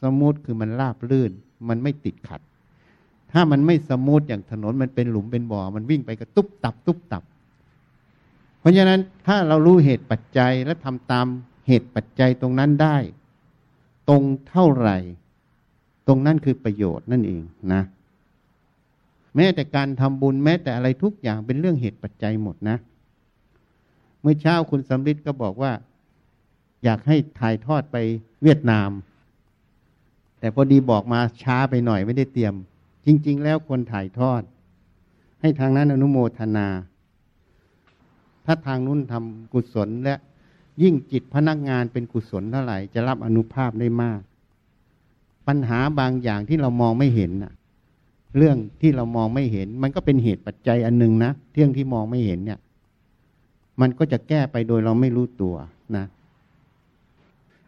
Speaker 1: smooth คือมันราบลื่น มันไม่ติดขัด ถ้ามันไม่ smooth อย่างถนนมันเป็นหลุมเป็นบ่อ มันวิ่งไปกระตุบตับ ตุบตับ เพราะฉะนั้นถ้าเรารู้เหตุปัจจัยและทำตามเหตุปัจจัยตรงนั้นได้ ตรงเท่าไหร่ ตรงนั้นคือประโยชน์นั่นเองนะ แม้แต่การทำบุญแม้แต่อะไรทุกอย่างเป็นเรื่องเหตุปัจจัยหมดนะ เมื่อเช้าคุณสำริดก็บอกว่า อยากให้ถ่ายทอดไปเวียดนาม แต่พอดีบอกมาช้าไปหน่อยไม่ได้เตรียม จริง ๆ แล้วคนถ่ายทอด ให้ทางนั้นอนุโมทนา ถ้าทางนู้นทำกุศลและยิ่งจิตพนักงานเป็นกุศลเท่าไหร่ จะรับอนุภาพได้มาก ปัญหาบางอย่างที่เรามองไม่เห็นนะเรื่องที่เรามองไม่เห็น มันก็เป็นเหตุปัจจัยอันหนึ่งนะเรื่องที่มองไม่เห็นเนี่ย มันก็จะแก้ไปโดยเราไม่รู้ตัวนะ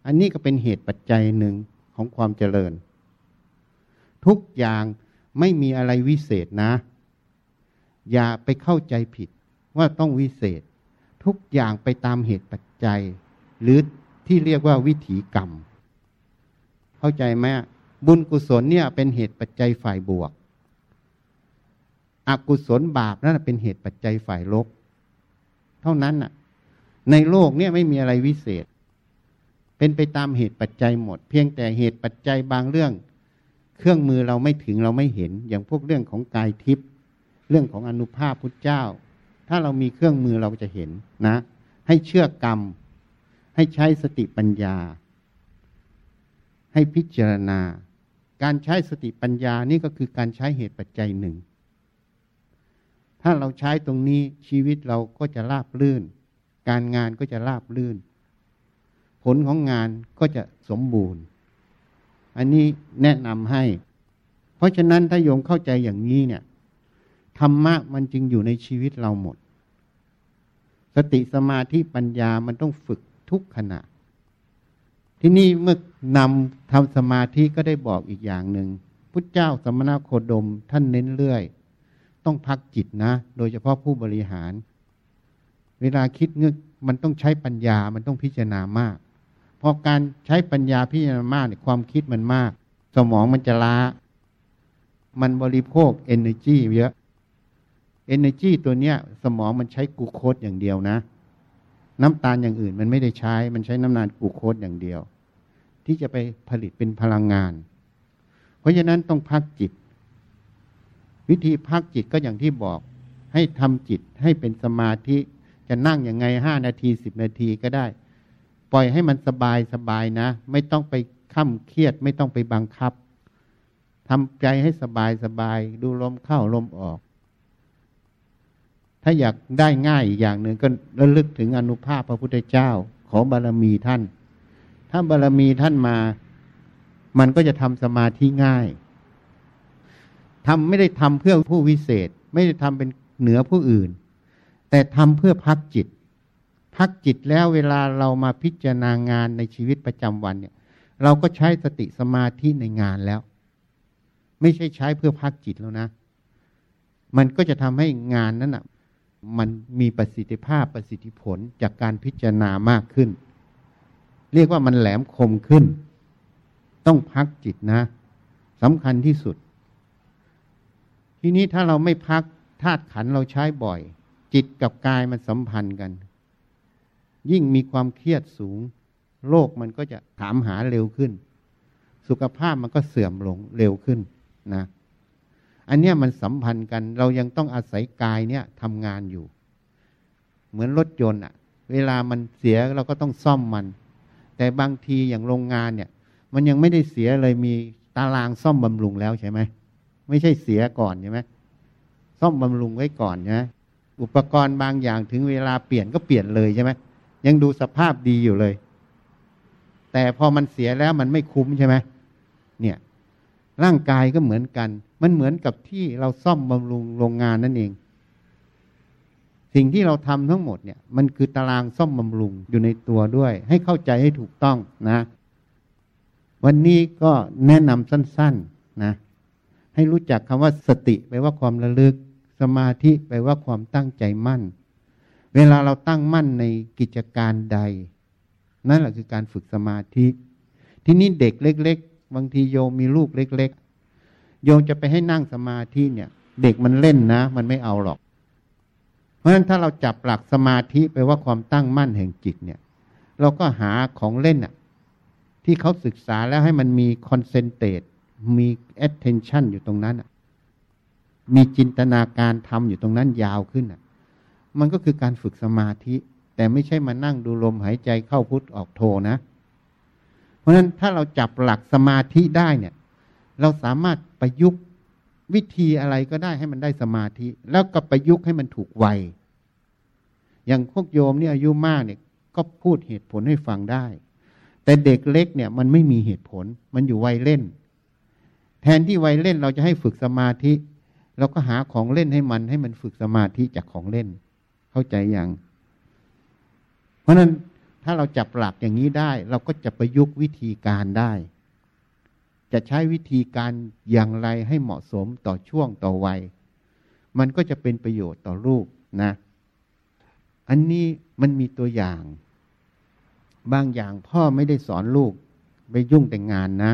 Speaker 1: อันนี้ก็เป็นเหตุปัจจัยหนึ่ง ของความเจริญ ทุกอย่างไม่มีอะไรวิเศษนะ อย่าไปเข้าใจผิดว่าต้องวิเศษ ทุกอย่างไปตามเหตุปัจจัย หรือที่เรียกว่าวิถีกรรม เข้าใจไหมบุญกุศลเนี่ยเป็นเหตุปัจจัยฝ่ายบวก อกุศลบาปนั่นเป็นเหตุปัจจัยฝ่ายลบ เท่านั้นน่ะ ในโลกเนี่ยไม่มีอะไรวิเศษ เป็นไปตามเหตุปัจจัยหมด เพียงแต่เหตุปัจจัยบางเรื่อง เครื่องมือเราไม่ถึงเราไม่เห็น อย่างพวกเรื่องของกายทิพย์เรื่องของอนุภาพพุทธเจ้า ถ้าเรามีเครื่องมือเราจะเห็นนะ ให้เชื่อกรรม ให้ใช้สติปัญญา ให้พิจารณา การใช้สติปัญญานี่ก็คือการใช้เหตุปัจจัยหนึ่ง ถ้าเราใช้ตรงนี้ชีวิตเราก็จะราบลื่น การงานก็จะราบลื่น ลของงานก็จะสมบูรณ์ อันนี้แนะนำให้ เพราะฉะนั้นถ้าโยมเข้าใจอย่างนี้เนี่ยธรรมะมันจึงอยู่ในชีวิตเราหมด สติสมาธิปัญญามันต้องฝึกทุกขณะ ที่นี่เมื่อนำทำสมาธิก็ได้บอกอีกอย่างหนึ่งพุทธเจ้าสมณโคดมท่านเน้นเรื่อย ต้องพักจิตนะ โดยเฉพาะผู้บริหาร เวลาคิดเงือกมันต้องใช้ปัญญามันต้องพิจารณามาก พอการใช้ปัญญาพิจารณามากเนี่ยความคิดมันมาก สมองมันจะล้า มันบริโภค energy เยอะ energy ตัวเนี้ย สมองมันใช้กูโคสอย่างเดียวนะ น้ำตาลอย่างอื่นมันไม่ได้ใช้ มันใช้น้ำตาลกูโคสอย่างเดียว ที่จะไปผลิตเป็นพลังงาน เพราะฉะนั้นต้องพักจิต วิธีพักจิตก็อย่างที่บอก ให้ทำจิตให้เป็นสมาธิจะนั่งยังไงห้านาทีสิบนาทีก็ได้ ปล่อยให้มันสบายสบายนะ ไม่ต้องไปข้าเครียดไม่ต้องไปบังคับทำใจให้สบายสบายดูลมเข้าลมออก ถ้าอยากได้ง่ายอีกอย่างหนึ่งก็ระลึกถึงอนุภาพพระพุทธเจ้า ขอบารมีท่าน ถ้าบารมีท่านมา มันก็จะทำสมาธิง่ายทำไม่ได้ทำเพื่อผู้วิเศษ ไม่ได้ทำเป็นเหนือผู้อื่น แต่ทำเพื่อพักจิต พักจิตแล้วเวลาเรามาพิจารณางานในชีวิตประจำวันเนี่ย เราก็ใช้สติสมาธิในงานแล้ว ไม่ใช่ใช้เพื่อพักจิตแล้วนะ มันก็จะทำให้งานนั้นอะ มันมีประสิทธิภาพประสิทธิผลจากการพิจารณามากขึ้น เรียกว่ามันแหลมคมขึ้น ต้องพักจิตนะสำคัญที่สุด ทีนี้ถ้าเราไม่พักธาตุขันเราใช้บ่อย จิตกับกายมันสัมพันธ์กัน ยิ่งมีความเครียดสูงโลกมันก็จะถามหาเร็วขึ้น สุขภาพมันก็เสื่อมลงเร็วขึ้นนะ อันนี้มันสัมพันธ์กัน เรายังต้องอาศัยกายเนี่ยทำงานอยู่ เหมือนรถยนต์อะเวลามันเสียเราก็ต้องซ่อมมัน แต่บางทีอย่างโรงงานเนี่ย มันยังไม่ได้เสียเลยมีตารางซ่อมบำรุงแล้วใช่ไหมไม่ใช่เสียก่อนใช่ไหมซ่อมบำรุงไว้ก่อนใช่ไหมอุปกรณ์บางอย่างถึงเวลาเปลี่ยนก็เปลี่ยนเลยใช่ไหม ยังดูสภาพดีอยู่เลย แต่พอมันเสียแล้วมันไม่คุ้มใช่ไหมเนี่ย ร่างกายก็เหมือนกัน มันเหมือนกับที่เราซ่อมบำรุงโรงงานนั่นเอง สิ่งที่เราทำทั้งหมดเนี่ย มันคือตารางซ่อมบำรุงอยู่ในตัวด้วย ให้เข้าใจให้ถูกต้องนะ วันนี้ก็แนะนำสั้น ๆนะ ให้รู้จักคำว่าสติแปลว่าความระลึก สมาธิแปลว่าความตั้งใจมั่น เวลาเราตั้งมั่นในกิจการใด นั่นแหละคือการฝึกสมาธิ ที่นี่เด็กเล็ก ๆ บางทีโยมมีลูกเล็ก ๆ โยมจะไปให้นั่งสมาธิเนี่ย เด็กมันเล่นนะ มันไม่เอาหรอก เพราะฉะนั้นถ้าเราจับหลักสมาธิไปว่าความตั้งมั่นแห่งจิตเนี่ย เราก็หาของเล่นอะที่เขาศึกษาแล้วให้มันมีคอนเซนเทรตมี attention อยู่ตรงนั้นอะมีจินตนาการทำอยู่ตรงนั้นยาวขึ้นอะ มันก็คือการฝึกสมาธิ แต่ไม่ใช่มานั่งดูลมหายใจเข้าพุทธออกโทนะ เพราะฉะนั้นถ้าเราจับหลักสมาธิได้เนี่ย เราสามารถประยุกต์วิธีอะไรก็ได้ให้มันได้สมาธิ แล้วก็ประยุกต์ให้มันถูกวัยอย่างพวกโยมเนี่ยอายุมากเนี่ย ก็พูดเหตุผลให้ฟังได้ แต่เด็กเล็กเนี่ย มันไม่มีเหตุผล มันอยู่วัยเล่น แทนที่วัยเล่นเราจะให้ฝึกสมาธิเราก็หาของเล่นให้มันให้มันฝึกสมาธิจากของเล่น เข้าใจอย่าง เพราะนั้นถ้าเราจับหลักอย่างนี้ได้ เราก็จะประยุกต์วิธีการได้ จะใช้วิธีการอย่างไรให้เหมาะสมต่อช่วงต่อวัย มันก็จะเป็นประโยชน์ต่อลูกนะ อันนี้มันมีตัวอย่าง บางอย่างพ่อไม่ได้สอนลูกไปยุ่งแต่งงานนะ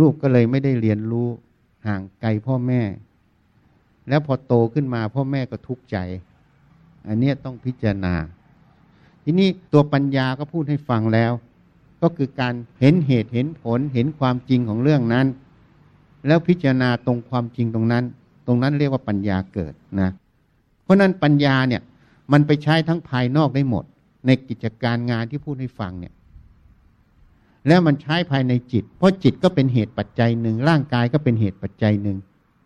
Speaker 1: ลูกก็เลยไม่ได้เรียนรู้ห่างไกลพ่อแม่ แล้วพอโตขึ้นมาพ่อแม่ก็ทุกข์ใจ อันนี้ต้องพิจารณา ทีนี้ตัวปัญญาก็พูดให้ฟังแล้ว ก็คือการเห็นเหตุเห็นผลเห็นความจริงของเรื่องนั้น แล้วพิจารณาตรงความจริงตรงนั้น ตรงนั้นเรียกว่าปัญญาเกิดนะ เพราะนั้นปัญญาเนี่ยมันไปใช้ทั้งภายนอกได้หมด ในกิจการงานที่พูดให้ฟังเนี่ย แล้วมันใช้ภายในจิต เพราะจิตก็เป็นเหตุปัจจัยหนึ่งร่างกายก็เป็นเหตุปัจจัยหนึ่ง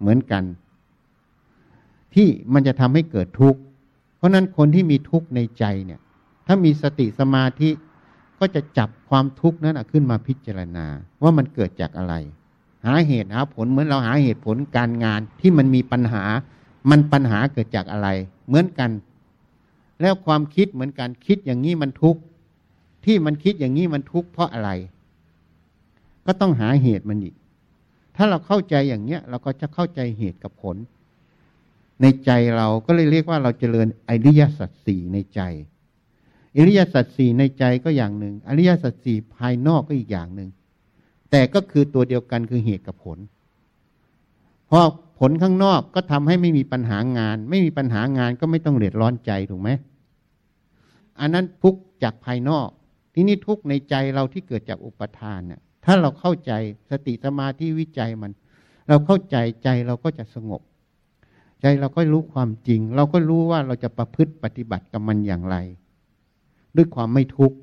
Speaker 1: เหมือนกัน ที่มันจะทำให้เกิดทุกข์ ราะนั้นคนที่มีทุกข์ในใจเนี่ย ถ้ามีสติสมาธิก็จะจับความทุกข์นั้นขึ้นมาพิจารณาว่ามันเกิดจากอะไร หาเหตุหาผลเหมือนเราหาเหตุผลการงานที่มันมีปัญหา มันปัญหาเกิดจากอะไร เหมือนกัน แล้วความคิดเหมือนกันคิดอย่างนี้มันทุกข์ที่มันคิดอย่างนี้มันทุกข์เพราะอะไร ก็ต้องหาเหตุมันอีก ถ้าเราเข้าใจอย่างเนี้ย เราก็จะเข้าใจเหตุกับผล ในใจเราก็เลยเรียกว่าเราเจริญอริยสัจสี่ในใจอริยสัจสี่ในใจก็อย่างหนึ่งอริยสัจสี่ภายนอกก็อีกอย่างหนึ่งแต่ก็คือตัวเดียวกันคือเหตุกับผลเพราะผลข้างนอกก็ทำให้ไม่มีปัญหางาน ไม่มีปัญหางานก็ไม่ต้องเดือดร้อนใจถูกไหมอันนั้นทุกจากภายนอก ที่นี่ทุกในใจเราที่เกิดจากอุปทานเนี่ยถ้าเราเข้าใจสติสมาธิวิจัยมัน เราเข้าใจใจเราก็จะสงบ ใจเราก็รู้ความจริง เราก็รู้ว่าเราจะประพฤติปฏิบัติกับมันอย่างไร ด้วยความไม่ทุกข์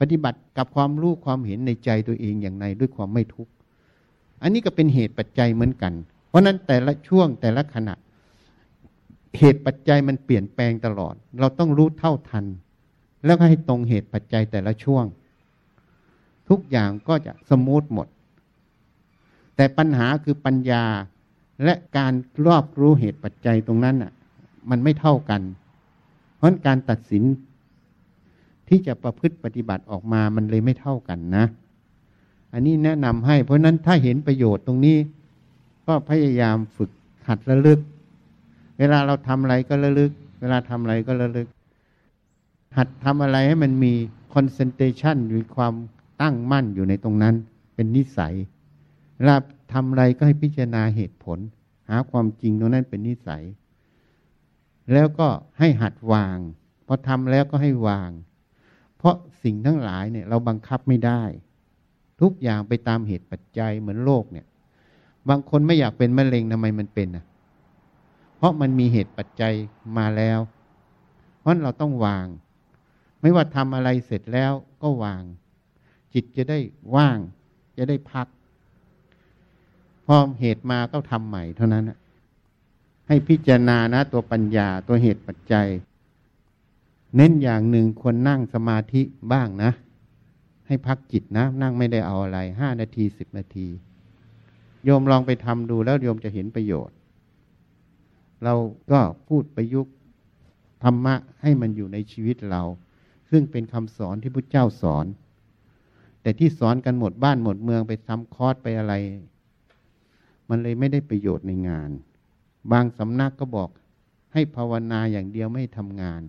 Speaker 1: ปฏิบัติกับความรู้ความเห็นในใจตัวเองอย่างไรด้วยความไม่ทุกข์อันนี้ก็เป็นเหตุปัจจัยเหมือนกัน เพราะนั้นแต่ละช่วงแต่ละขณะ เหตุปัจจัยมันเปลี่ยนแปลงตลอด เราต้องรู้เท่าทัน แล้วก็ให้ตรงเหตุปัจจัยแต่ละช่วง ทุกอย่างก็จะสมูทหมด แต่ปัญหาคือปัญญา และการรอบรู้เหตุปัจจัยตรงนั้นอะ มันไม่เท่ากัน เพราะการตัดสินที่จะประพฤติปฏิบัติออกมามันเลยไม่เท่ากันนะ อันนี้แนะนำให้ เพราะนั้นถ้าเห็นประโยชน์ตรงนี้ ก็พยายามฝึกหัดระลึก เวลาเราทำอะไรก็ระลึก เวลาทำอะไรก็ระลึก หัดทำอะไรให้มันมีคอนเซนเทชันมีความตั้งมั่นอยู่ในตรงนั้น เป็นนิสัยเวลา ทำอะไรก็ให้พิจารณาเหตุผล หาความจริงตรงนั้นเป็นนิสัย แล้วก็ให้หัดวางพอทำแล้วก็ให้วาง เพราะสิ่งทั้งหลายเนี่ย เราบังคับไม่ได้ ทุกอย่างไปตามเหตุปัจจัยเหมือนโรคเนี่ย บางคนไม่อยากเป็นมะเร็งทำไมมันเป็นอะ เพราะมันมีเหตุปัจจัยมาแล้ว เพราะเราต้องวาง ไม่ว่าทำอะไรเสร็จแล้วก็วาง จิตจะได้ว่าง จะได้พัก พอเหตุมาก็ทำใหม่เท่านั้นให้พิจารณานะตัวปัญญาตัวเหตุปัจจัย เน้นอย่างหนึ่งควรนั่งสมาธิบ้างนะ ให้พักจิตนะ นั่งไม่ได้เอาอะไรห้านาทีสิบนาที โยมลองไปทำดูแล้วโยมจะเห็นประโยชน์ เราก็พูดประยุกต์ธรรมะให้มันอยู่ในชีวิตเรา ซึ่งเป็นคำสอนที่พระเจ้าสอน แต่ที่สอนกันหมดบ้านหมดเมืองไปทำคอร์สไปอะไร มันเลยไม่ได้ประโยชน์ในงาน บางสำนักก็บอกให้ภาวนาอย่างเดียวไม่ทำงาน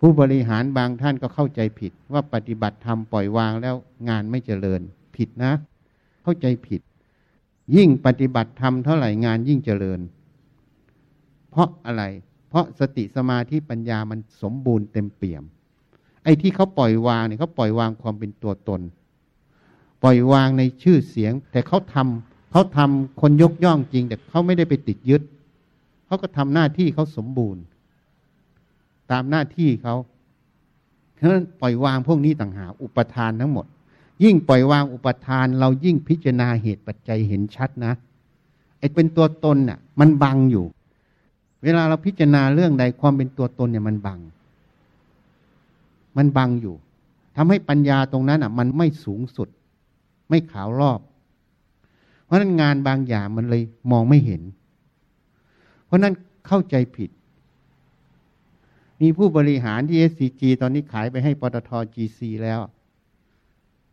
Speaker 1: ผู้บริหารบางท่านก็เข้าใจผิด ว่าปฏิบัติธรรมปล่อยวางแล้วงานไม่เจริญ ผิดนะ เข้าใจผิด ยิ่งปฏิบัติธรรมเท่าไหร่งานยิ่งเจริญ เพราะอะไร เพราะสติสมาธิปัญญามันสมบูรณ์เต็มเปี่ยม ไอ้ที่เขาปล่อยวางเนี่ยเขาปล่อยวางความเป็นตัวตน ปล่อยวางในชื่อเสียง แต่เขาทำ เขาทำคนยกย่องจริง แต่เขาไม่ได้ไปติดยึด เขาก็ทำหน้าที่เขาสมบูรณ์ ตามหน้าที่เขาเพราะฉะนั้นปล่อยวางพวกนี้ต่างหากอุปทานทั้งหมด ยิ่งปล่อยวางอุปทาน เรายิ่งพิจารณาเหตุปัจจัยเห็นชัดนะไอ้เป็นตัวตนน่ะ มันบังอยู่ เวลาเราพิจารณาเรื่องใดความเป็นตัวตนเนี่ยมันบัง มันบังอยู่ทำให้ปัญญาตรงนั้นอะ มันไม่สูงสุด ไม่ขาวรอบ เพราะนั้นงานบางอย่างมันเลยมองไม่เห็น เพราะนั้นเข้าใจผิด มีผู้บริหารที่ SCG ตอนนี้ขายไปให้ปตท GC แล้ว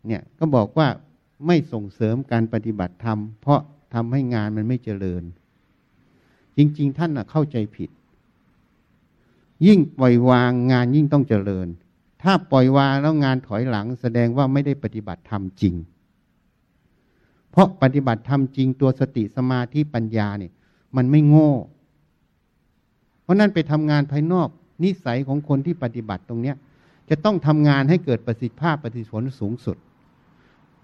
Speaker 1: เนี่ยก็บอกว่าไม่ส่งเสริมการปฏิบัติธรรม เพราะทำให้งานมันไม่เจริญ จริง ๆ ท่านเข้าใจผิด ยิ่งปล่อยวางงานยิ่งต้องเจริญ ถ้าปล่อยวางแล้วงานถอยหลัง แสดงว่าไม่ได้ปฏิบัติธรรมจริง เพราะปฏิบัติธรรมจริงตัวสติสมาธิปัญญาเนี่ย มันไม่โง่ เพราะนั้นไปทำงานภายนอกนิสัยของคนที่ปฏิบัติตรงเนี้ย จะต้องทำงานให้เกิดประสิทธิภาพประสิทธิผลสูงสุด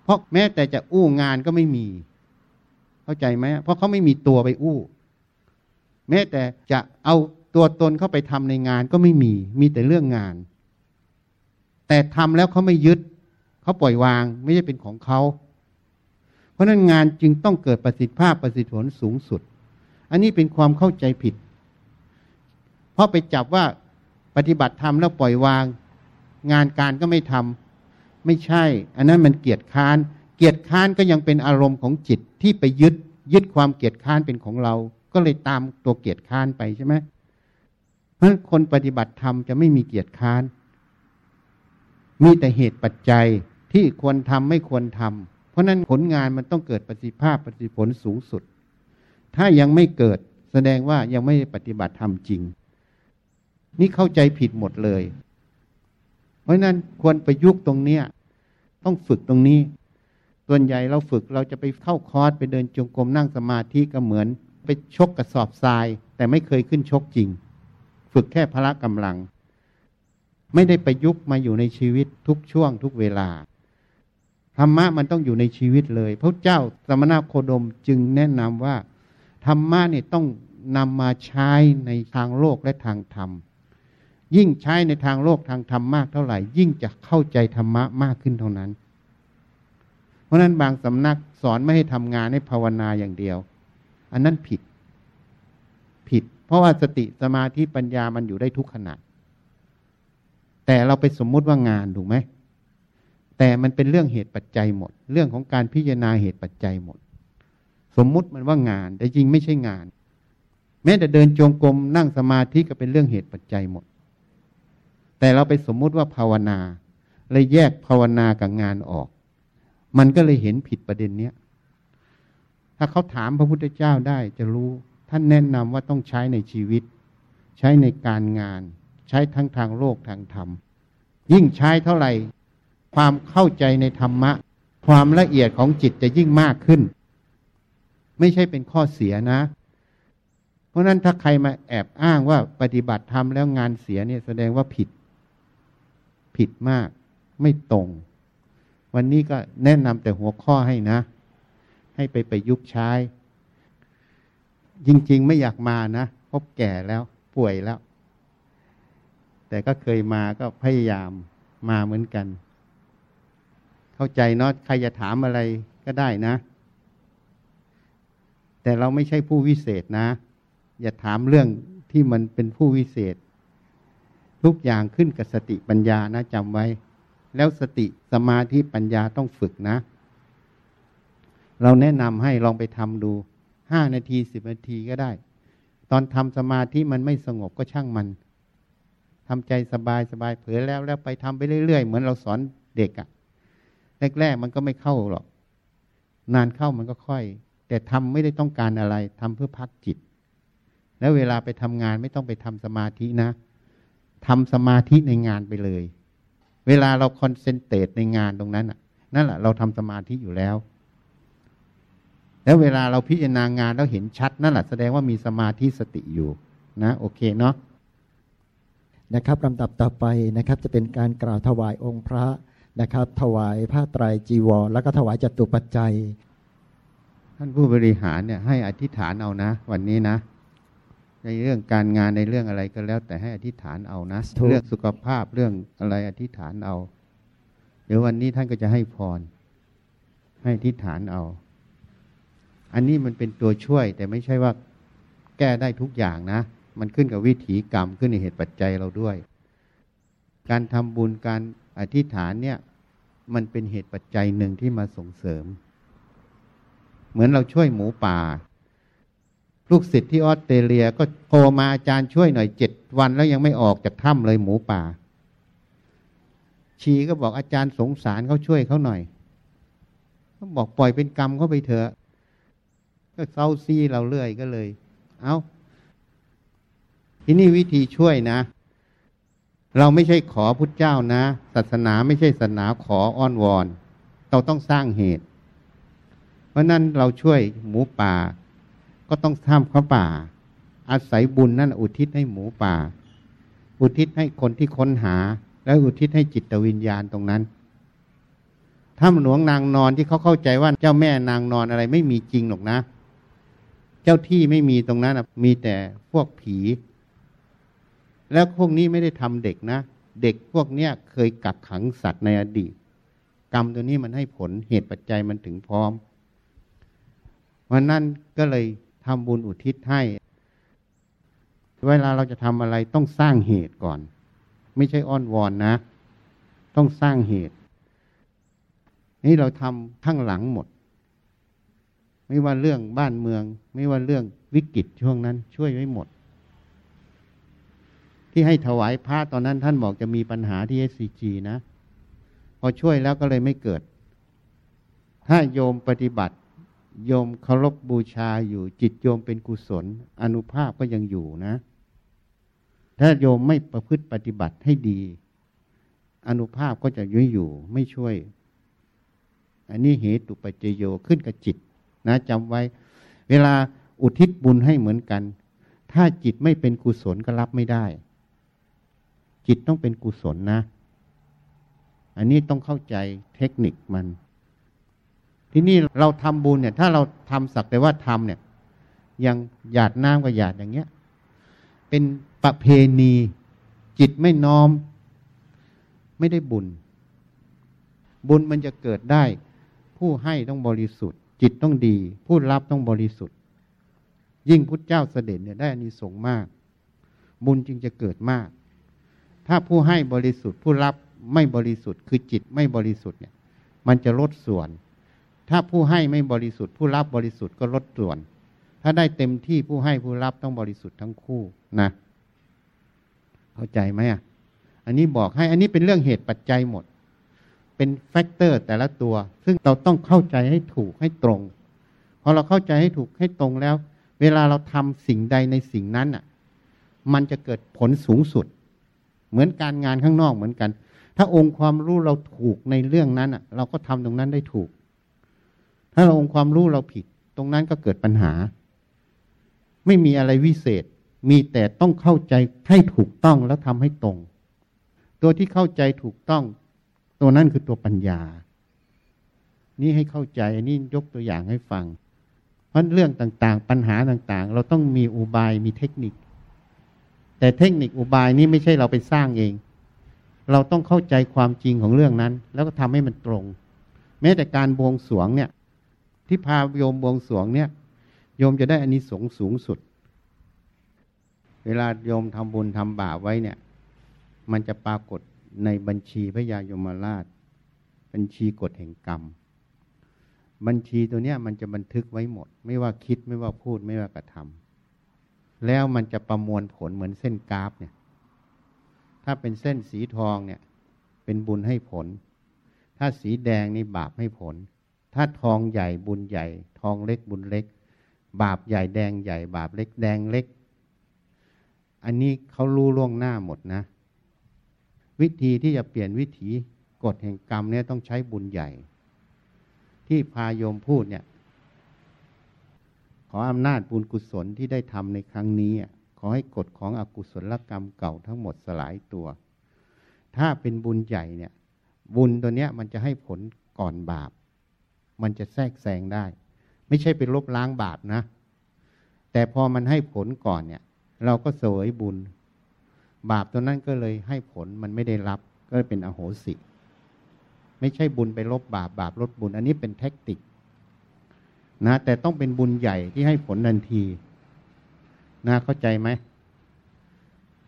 Speaker 1: เพราะแม้แต่จะอู้งานก็ไม่มี เข้าใจไหมเพราะเขาไม่มีตัวไปอู้ แม้แต่จะเอาตัวตนเข้าไปทำในงานก็ไม่มี มีแต่เรื่องงาน แต่ทำแล้วเขาไม่ยึด เขาปล่อยวางไม่ใช่เป็นของเขา ราะนั้นงานจึงต้องเกิดประสิทธิภาพประสิทธิผลสูงสุด อันนี้เป็นความเข้าใจผิด เพราะไปจับว่าปฏิบัติธรรมแล้วปล่อยวาง งานการก็ไม่ทำไม่ใช่ อันนั้นมันเกียจค้าน เกียรติค้านก็ยังเป็นอารมณ์ของจิตที่ไปยึดยึดความเกียรติค้านเป็นของเรา ก็เลยตามตัวเกียรติค้านไปใช่ไหมเพราะคนปฏิบัติธรรมจะไม่มีเกียรติค้าน มีแต่เหตุปัจจัยที่ควรทำไม่ควรทำเพ ราะนั้นผลงานมันต้องเกิดประสิทธิภาพประสิทธิผลสูงสุด ถ้ายังไม่เกิดแสดงว่ายังไม่ปฏิบัติธรรมจริง นี่เข้าใจผิดหมดเลย เพราะนั้นควรประยุกต์ตรงเนี้ย ต้องฝึกตรงนี้ ส่วนใหญ่เราฝึกเราจะไปเข้าคอร์สไปเดินจงกรมนั่งสมาธิก็เหมือน ไปชกกระสอบทราย แต่ไม่เคยขึ้นชกจริง ฝึกแค่พละกำลัง ไม่ได้ประยุกต์มาอยู่ในชีวิตทุกช่วงทุกเวลา ธรรมะมันต้องอยู่ในชีวิตเลยพระเจ้าสมณโคดมจึงแนะนำว่า ธรรมะเนี่ยต้องนำมาใช้ในทางโลกและทางธรรม ยิ่งใช้ในทางโลกทางธรรมมากเท่าไหร่ ยิ่งจะเข้าใจธรรมะมากขึ้นเท่านั้น เพราะนั้นบางสำนักสอนไม่ให้ทำงานให้ภาวนาอย่างเดียว อันนั้นผิด ผิด เพราะว่าสติสมาธิปัญญามันอยู่ได้ทุกขณะแต่เราไปสมมุติว่างานถูกไหม แต่มันเป็นเรื่องเหตุปัจจัยหมด เรื่องของการพิจารณาเหตุปัจจัยหมด สมมุติมันว่างาน แต่จริงไม่ใช่งาน แม้แต่เดินจงกรมนั่งสมาธิก็เป็นเรื่องเหตุปัจจัยหมด แต่เราไปสมมุติว่าภาวนาเลยแยกภาวนากับงานออก มันก็เลยเห็นผิดประเด็นเนี้ยถ้าเขาถามพระพุทธเจ้าได้จะรู้ท่านแนะนำว่าต้องใช้ในชีวิต ใช้ในการงาน ใช้ทั้งทางโลกทางธรรม ยิ่งใช้เท่าไหร่ ความเข้าใจในธรรมะ ความละเอียดของจิตจะยิ่งมากขึ้น ไม่ใช่เป็นข้อเสียนะ เพราะนั้นถ้าใครมาแอบอ้างว่าปฏิบัติธรรมแล้วงานเสียเนี่ยแสดงว่าผิด ผิดมาก ไม่ตรง วันนี้ก็แนะนำแต่หัวข้อให้นะ ให้ไปไปยุกใช้ จริง ๆ ไม่อยากมานะพบแก่แล้วป่วยแล้ว แต่ก็เคยมาก็พยายามมาเหมือนกัน เข้าใจเนาะใครจะถามอะไรก็ได้นะ แต่เราไม่ใช่ผู้วิเศษนะ อย่าถามเรื่องที่มันเป็นผู้วิเศษ ทุกอย่างขึ้นกับสติปัญญานะจำไว้ แล้วสติสมาธิปัญญาต้องฝึกนะ เราแนะนำให้ลองไปทำดูห้านาทีสิบนาทีก็ได้ ตอนทำสมาธิมันไม่สงบก็ช่างมันทำใจสบายสบายเผลอแล้วแล้วไปทำไปเรื่อยๆ เหมือนเราสอนเด็กอะ แรกๆมันก็ไม่เข้าหรอก นานเข้ามันก็ค่อย แต่ทำไม่ได้ต้องการอะไรทำเพื่อพักจิต แล้วเวลาไปทำงานไม่ต้องไปทำสมาธินะทำสมาธิในงานไปเลย เวลาเราคอนเซนเทรตในงานตรงนั้นน่ะนั่นแหละเราทำสมาธิอยู่แล้ว แล้วเวลาเราพิจารณางานแล้วเห็นชัดนั่นแหละแสดงว่ามีสมาธิสติอยู่นะ โอเคเนาะ
Speaker 2: นะครับลำดับต่อไปนะครับจะเป็นการกล่าวถวายองค์พระ นะครับ ถวายผ้าไตรจีวร แล้วก็ถวายจตุปัจจัย
Speaker 1: ท่านผู้บริหารเนี่ยให้อธิษฐานเอานะ วันนี้นะ ในเรื่องการงานในเรื่องอะไรก็แล้ว แต่ให้อธิษฐานเอานะ
Speaker 2: ถูก
Speaker 1: เรื่องสุขภาพเรื่องอะไรอธิษฐานเอา เดี๋ยววันนี้ท่านก็จะให้พร ให้อธิษฐานเอา อันนี้มันเป็นตัวช่วย แต่ไม่ใช่ว่าแก้ได้ทุกอย่างนะ มันขึ้นกับวิถีกรรมขึ้นในเหตุปัจจัยเราด้วย การทำบุญการอธิษฐานเนี่ย มันเป็นเหตุปัจจัยหนึ่งที่มาส่งเสริม เหมือนเราช่วยหมูป่า ลูกศิษย์ที่ออสเตรเลียก็โทรมาอาจารย์ช่วยหน่อยเจ็ดวันแล้วยังไม่ออกจากถ้ำเลยหมูป่า ชีก็บอกอาจารย์สงสารเขาช่วยเขาหน่อยเขาบอกปล่อยเป็นกรรมเขาไปเถอะ ก็เศร้าซีเราเรื่อยก็เลย เอาที่นี่วิธีช่วยนะ เราไม่ใช่ขอพุทธเจ้านะ ศาสนาไม่ใช่ศาสนาขออ้อนวอน เราต้องสร้างเหตุ เพราะนั้นเราช่วยหมูป่า ก็ต้องทำเขาป่า อาศัยบุญนั่นอุทิศให้หมูป่า อุทิศให้คนที่ค้นหา และอุทิศให้จิตวิญญาณตรงนั้นถ้ำหลวงนางนอนที่เขาเข้าใจว่าเจ้าแม่นางนอนอะไรไม่มีจริงหรอกนะ เจ้าที่ไม่มีตรงนั้นมีแต่พวกผี แล้วพวกนี้ไม่ได้ทำเด็กนะ เด็กพวกเนี้ยเคยกักขังสัตว์ในอดีต กรรมตัวนี้มันให้ผลเหตุปัจจัยมันถึงพร้อมวันนั้นก็เลยทำบุญอุทิศให้ เวลาเราจะทำอะไรต้องสร้างเหตุก่อน ไม่ใช่อ้อนวอนนะ ต้องสร้างเหตุ นี่เราทำข้างหลังหมด ไม่ว่าเรื่องบ้านเมือง ไม่ว่าเรื่องวิกฤตช่วงนั้น ช่วยไว้หมด ที่ให้ถวายพระตอนนั้นท่านบอกจะมีปัญหาที่ SCG นะ พอช่วยแล้วก็เลยไม่เกิด ถ้าโยมปฏิบัติ โยมเคารพบูชาอยู่จิตโยมเป็นกุศล อนุภาพก็ยังอยู่นะ ถ้าโยมไม่ประพฤติปฏิบัติให้ดี อนุภาพก็จะยุ่ยอยู่ไม่ช่วย อันนี้เหตุปัจจโยขึ้นกับจิต นะจำไว้ เวลาอุทิศบุญให้เหมือนกัน ถ้าจิตไม่เป็นกุศลก็รับไม่ได้ จิตต้องเป็นกุศลนะ อันนี้ต้องเข้าใจเทคนิคมัน ที่นี่เราทำบุญเนี่ย ถ้าเราทำสักแต่ว่าทำเนี่ย ยังหยาดน้ำกับหยาดอย่างเงี้ย เป็นประเพณีจิตไม่น้อม ไม่ได้บุญ บุญมันจะเกิดได้ ผู้ให้ต้องบริสุทธิ์ จิตต้องดี ผู้รับต้องบริสุทธิ์ ยิ่งพุทธเจ้าเสด็จเนี่ยได้อานิสงส์มาก บุญจึงจะเกิดมาก ถ้าผู้ให้บริสุทธิ์ผู้รับไม่บริสุทธิ์ คือจิตไม่บริสุทธิ์เนี่ย มันจะลดส่วน ถ้าผู้ให้ไม่บริสุทธิ์ ผู้รับบริสุทธิ์ก็ลดส่วน ถ้าได้เต็มที่ผู้ให้ผู้รับต้องบริสุทธิ์ทั้งคู่นะเข้าใจไหมอะอันนี้บอกให้อันนี้เป็นเรื่องเหตุปัจจัยหมด เป็นแฟกเตอร์แต่ละตัว ซึ่งเราต้องเข้าใจให้ถูกให้ตรงพอเราเข้าใจให้ถูกให้ตรงแล้ว เวลาเราทำสิ่งใดในสิ่งนั้นอะ มันจะเกิดผลสูงสุด เหมือนการงานข้างนอกเหมือนกัน ถ้าองค์ความรู้เราถูกในเรื่องนั้นอะ เราก็ทำตรงนั้นได้ถูก ถ้าเราองค์ความรู้เราผิด ตรงนั้นก็เกิดปัญหา ไม่มีอะไรวิเศษ มีแต่ต้องเข้าใจให้ถูกต้องแล้วทำให้ตรง ตัวที่เข้าใจถูกต้อง ตัวนั้นคือตัวปัญญา นี่ให้เข้าใจอันนี้ยกตัวอย่างให้ฟังเพราะเรื่องต่างๆ ปัญหาต่างๆ เราต้องมีอุบายมีเทคนิค แต่เทคนิคอุบายนี้ไม่ใช่เราไปสร้างเอง เราต้องเข้าใจความจริงของเรื่องนั้น แล้วก็ทำให้มันตรง แม้แต่การบวงสวงเนี่ย ที่พาโยมบวงสวงเนี่ย โยมจะได้อานิสงส์สูงสุด เวลาโยมทำบุญทำบาปไว้เนี่ย มันจะปรากฏในบัญชีพระยายมราช บัญชีกฎแห่งกรรม บัญชีตัวเนี้ยมันจะบันทึกไว้หมด ไม่ว่าคิดไม่ว่าพูดไม่ว่ากระทำ แล้วมันจะประมวลผลเหมือนเส้นกราฟเนี่ย ถ้าเป็นเส้นสีทองเนี่ย เป็นบุญให้ผล ถ้าสีแดงนี่บาปให้ผล ถ้าทองใหญ่บุญใหญ่ ทองเล็กบุญเล็ก บาปใหญ่แดงใหญ่ บาปเล็กแดงเล็ก อันนี้เขารู้ล่วงหน้าหมดนะ วิธีที่จะเปลี่ยนวิถีกฎแห่งกรรมเนี่ยต้องใช้บุญใหญ่ ที่พายมพูดเนี่ย ขออำนาจบุญกุศลที่ได้ทำในครั้งนี้ ขอให้กฎของอกุศลกรรมเก่าทั้งหมดสลายตัว ถ้าเป็นบุญใหญ่เนี่ย บุญตัวเนี้ยมันจะให้ผลก่อนบาป มันจะแทรกแซงได้ ไม่ใช่เป็นลบล้างบาปนะ แต่พอมันให้ผลก่อนเนี่ย เราก็เสวยบุญ บาปตัวนั้นก็เลยให้ผลมันไม่ได้รับ ก็เป็นอโหสิ ไม่ใช่บุญไปลบบาปบาปลดบุญ อันนี้เป็นแท็กติก นะแต่ต้องเป็นบุญใหญ่ที่ให้ผลทันทีนะเข้าใจไหม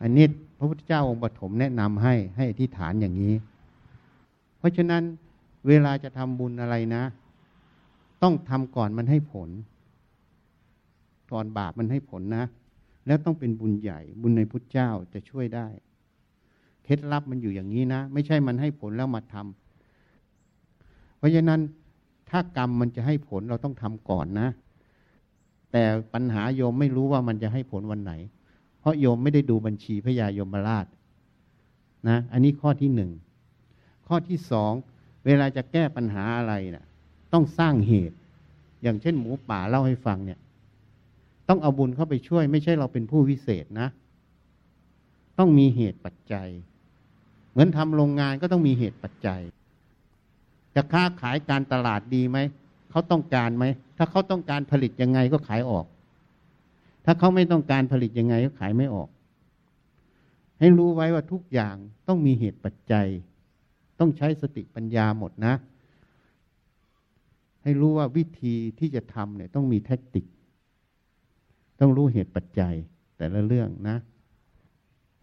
Speaker 1: อันนี้พระพุทธเจ้าองค์ปฐมแนะนำให้ให้อธิษฐานอย่างนี้ เพราะฉะนั้นเวลาจะทำบุญอะไรนะ ต้องทำก่อนมันให้ผลก่อนบาปมันให้ผลนะ แล้วต้องเป็นบุญใหญ่ บุญในพุทธเจ้าจะช่วยได้ เคล็ดลับมันอยู่อย่างนี้นะ ไม่ใช่มันให้ผลแล้วมาทำเพราะฉะนั้น ถ้ากรรมมันจะให้ผลเราต้องทำก่อนนะ แต่ปัญหาโยมไม่รู้ว่ามันจะให้ผลวันไหน เพราะโยมไม่ได้ดูบัญชีพระยายมราชนะ อันนี้ข้อที่หนึ่ง ข้อที่สอง เวลาจะแก้ปัญหาอะไรนะ่ะ ต้องสร้างเหตุ อย่างเช่นหมูป่าเล่าให้ฟังเนี่ย ต้องเอาบุญเข้าไปช่วย ไม่ใช่เราเป็นผู้วิเศษนะ ต้องมีเหตุปัจจัย เหมือนทำโรงงานก็ต้องมีเหตุปัจจัย จะค้าขายการตลาดดีไหมเขาต้องการไหมถ้าเขาต้องการผลิตยังไงก็ขายออก ถ้าเขาไม่ต้องการผลิตยังไงก็ขายไม่ออก ให้รู้ไว้ว่าทุกอย่างต้องมีเหตุปัจจัย ต้องใช้สติปัญญาหมดนะ ให้รู้ว่าวิธีที่จะทำเนี่ยต้องมีแท็กติก ต้องรู้เหตุปัจจัยแต่ละเรื่องนะ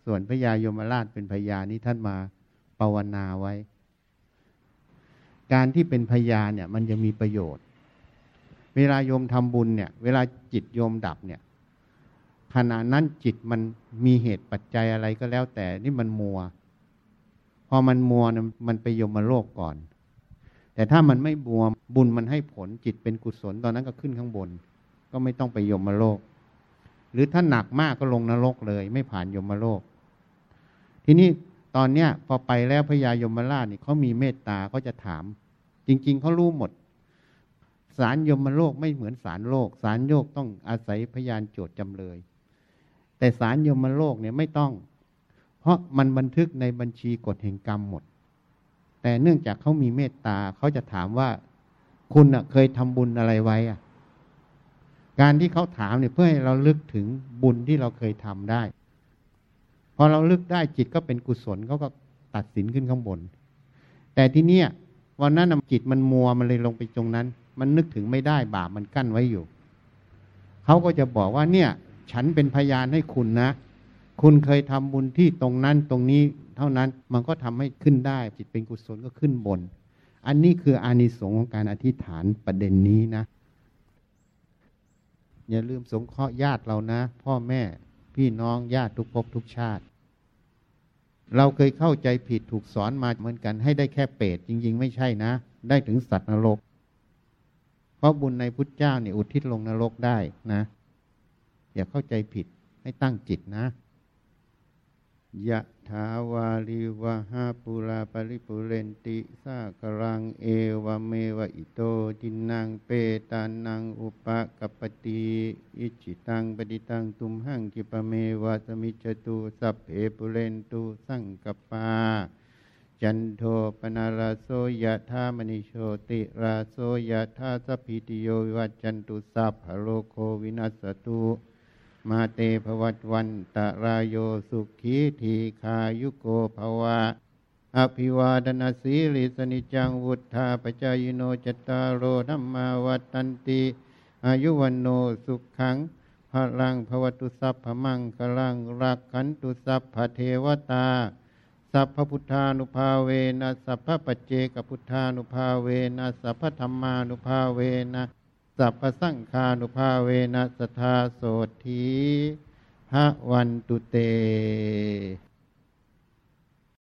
Speaker 1: ส่วนพระยายมราชเป็นพยานี้ท่านมาภาวนาไว้ การที่เป็นพยานเนี่ยมันจะมีประโยชน์ เวลาโยมทำบุญเนี่ย เวลาจิตโยมดับเนี่ยขณะนั้นจิตมันมีเหตุปัจจัยอะไรก็แล้วแต่นี่มันมัว พอมันมัวมันไปโยมมาโลกก่อน แต่ถ้ามันไม่บัวบุญมันให้ผลจิตเป็นกุศลตอนนั้นก็ขึ้นข้างบน ก็ไม่ต้องไปโยมมาโลก หรือถ้าหนักมากก็ลงนรกเลย ไม่ผ่านโยมมาโลก ทีนี้ ตอนเนี้ยพอไปแล้วพญายมราชนี่เขามีเมตตาเขาจะถาม จริง ๆเขารู้หมด สารยมโลกไม่เหมือนสารโลก สารโยกต้องอาศัยพยานโจทย์จำเลย แต่สารยมโลกเนี่ยไม่ต้อง เพราะมันบันทึกในบัญชีกฎแห่งกรรมหมด แต่เนื่องจากเขามีเมตตาเขาจะถามว่า คุณเคยทำบุญอะไรไว้อะการที่เขาถามเนี่ยเพื่อให้เราลึกถึงบุญที่เราเคยทำได้ พอเราลึกได้จิตก็เป็นกุศลเขาก็ตัดสินขึ้นข้างบน แต่ที่เนี้ยวันนั้นจิตมันมัวมันเลยลงไปตรงนั้น มันนึกถึงไม่ได้บาปมันกั้นไว้อยู่เขาก็จะบอกว่าเนี่ย ฉันเป็นพยานให้คุณนะ คุณเคยทำบุญที่ตรงนั้นตรงนี้เท่านั้นมันก็ทำให้ขึ้นได้ จิตเป็นกุศลก็ขึ้นบน อันนี้คืออานิสงส์ของการอธิษฐานประเด็นนี้นะ อย่าลืมสงเคราะห์ญาติเรานะ พ่อแม่ พี่น้องญาติทุกภพทุกชาติ เราเคยเข้าใจผิดถูกสอนมาเหมือนกัน ให้ได้แค่เปรตจริง ๆ ไม่ใช่นะ ได้ถึงสัตว์นรก เพราะบุญในพุทธเจ้าเนี่ยอุทิศลงนรกได้นะ อย่าเข้าใจผิดให้ตั้งจิตนะ ยะถาวาริวะหาปูรา ปะริปูเรนติสาคะรังเอวะเมวะอิโต ทินนังเปตานังอุปะกัปปะติอิจฉิตังปัตถิตังตุมหัง ขิปปะเมวะ สะมิชฌะตุสัพเพปูเรนตุสังกัปปา จันโทปัณณะระโสยะถา มะณิโชติราโสยะธาสัพพิติโยวิวัจจันตุสัพพโลโควินัสตุ มาเตภวัตวันตะรายโยสุขีทีคายุโกภวะ อภิวาดนาสีลิสนิจังวุธาปจายโนจตารโรธรรมาวัตันติ อายุวันโนสุขังพลังภวตุสัพพมังกลังรักขันตุสัพพเทวตา สัพพพุทธานุภาเวนะสัพพปัจเจกพุทธานุภาเวนะสัพพธรรมานุภาเวนะ สัพพสังคานุภาเวนัสธาโสธีหะวันตุเต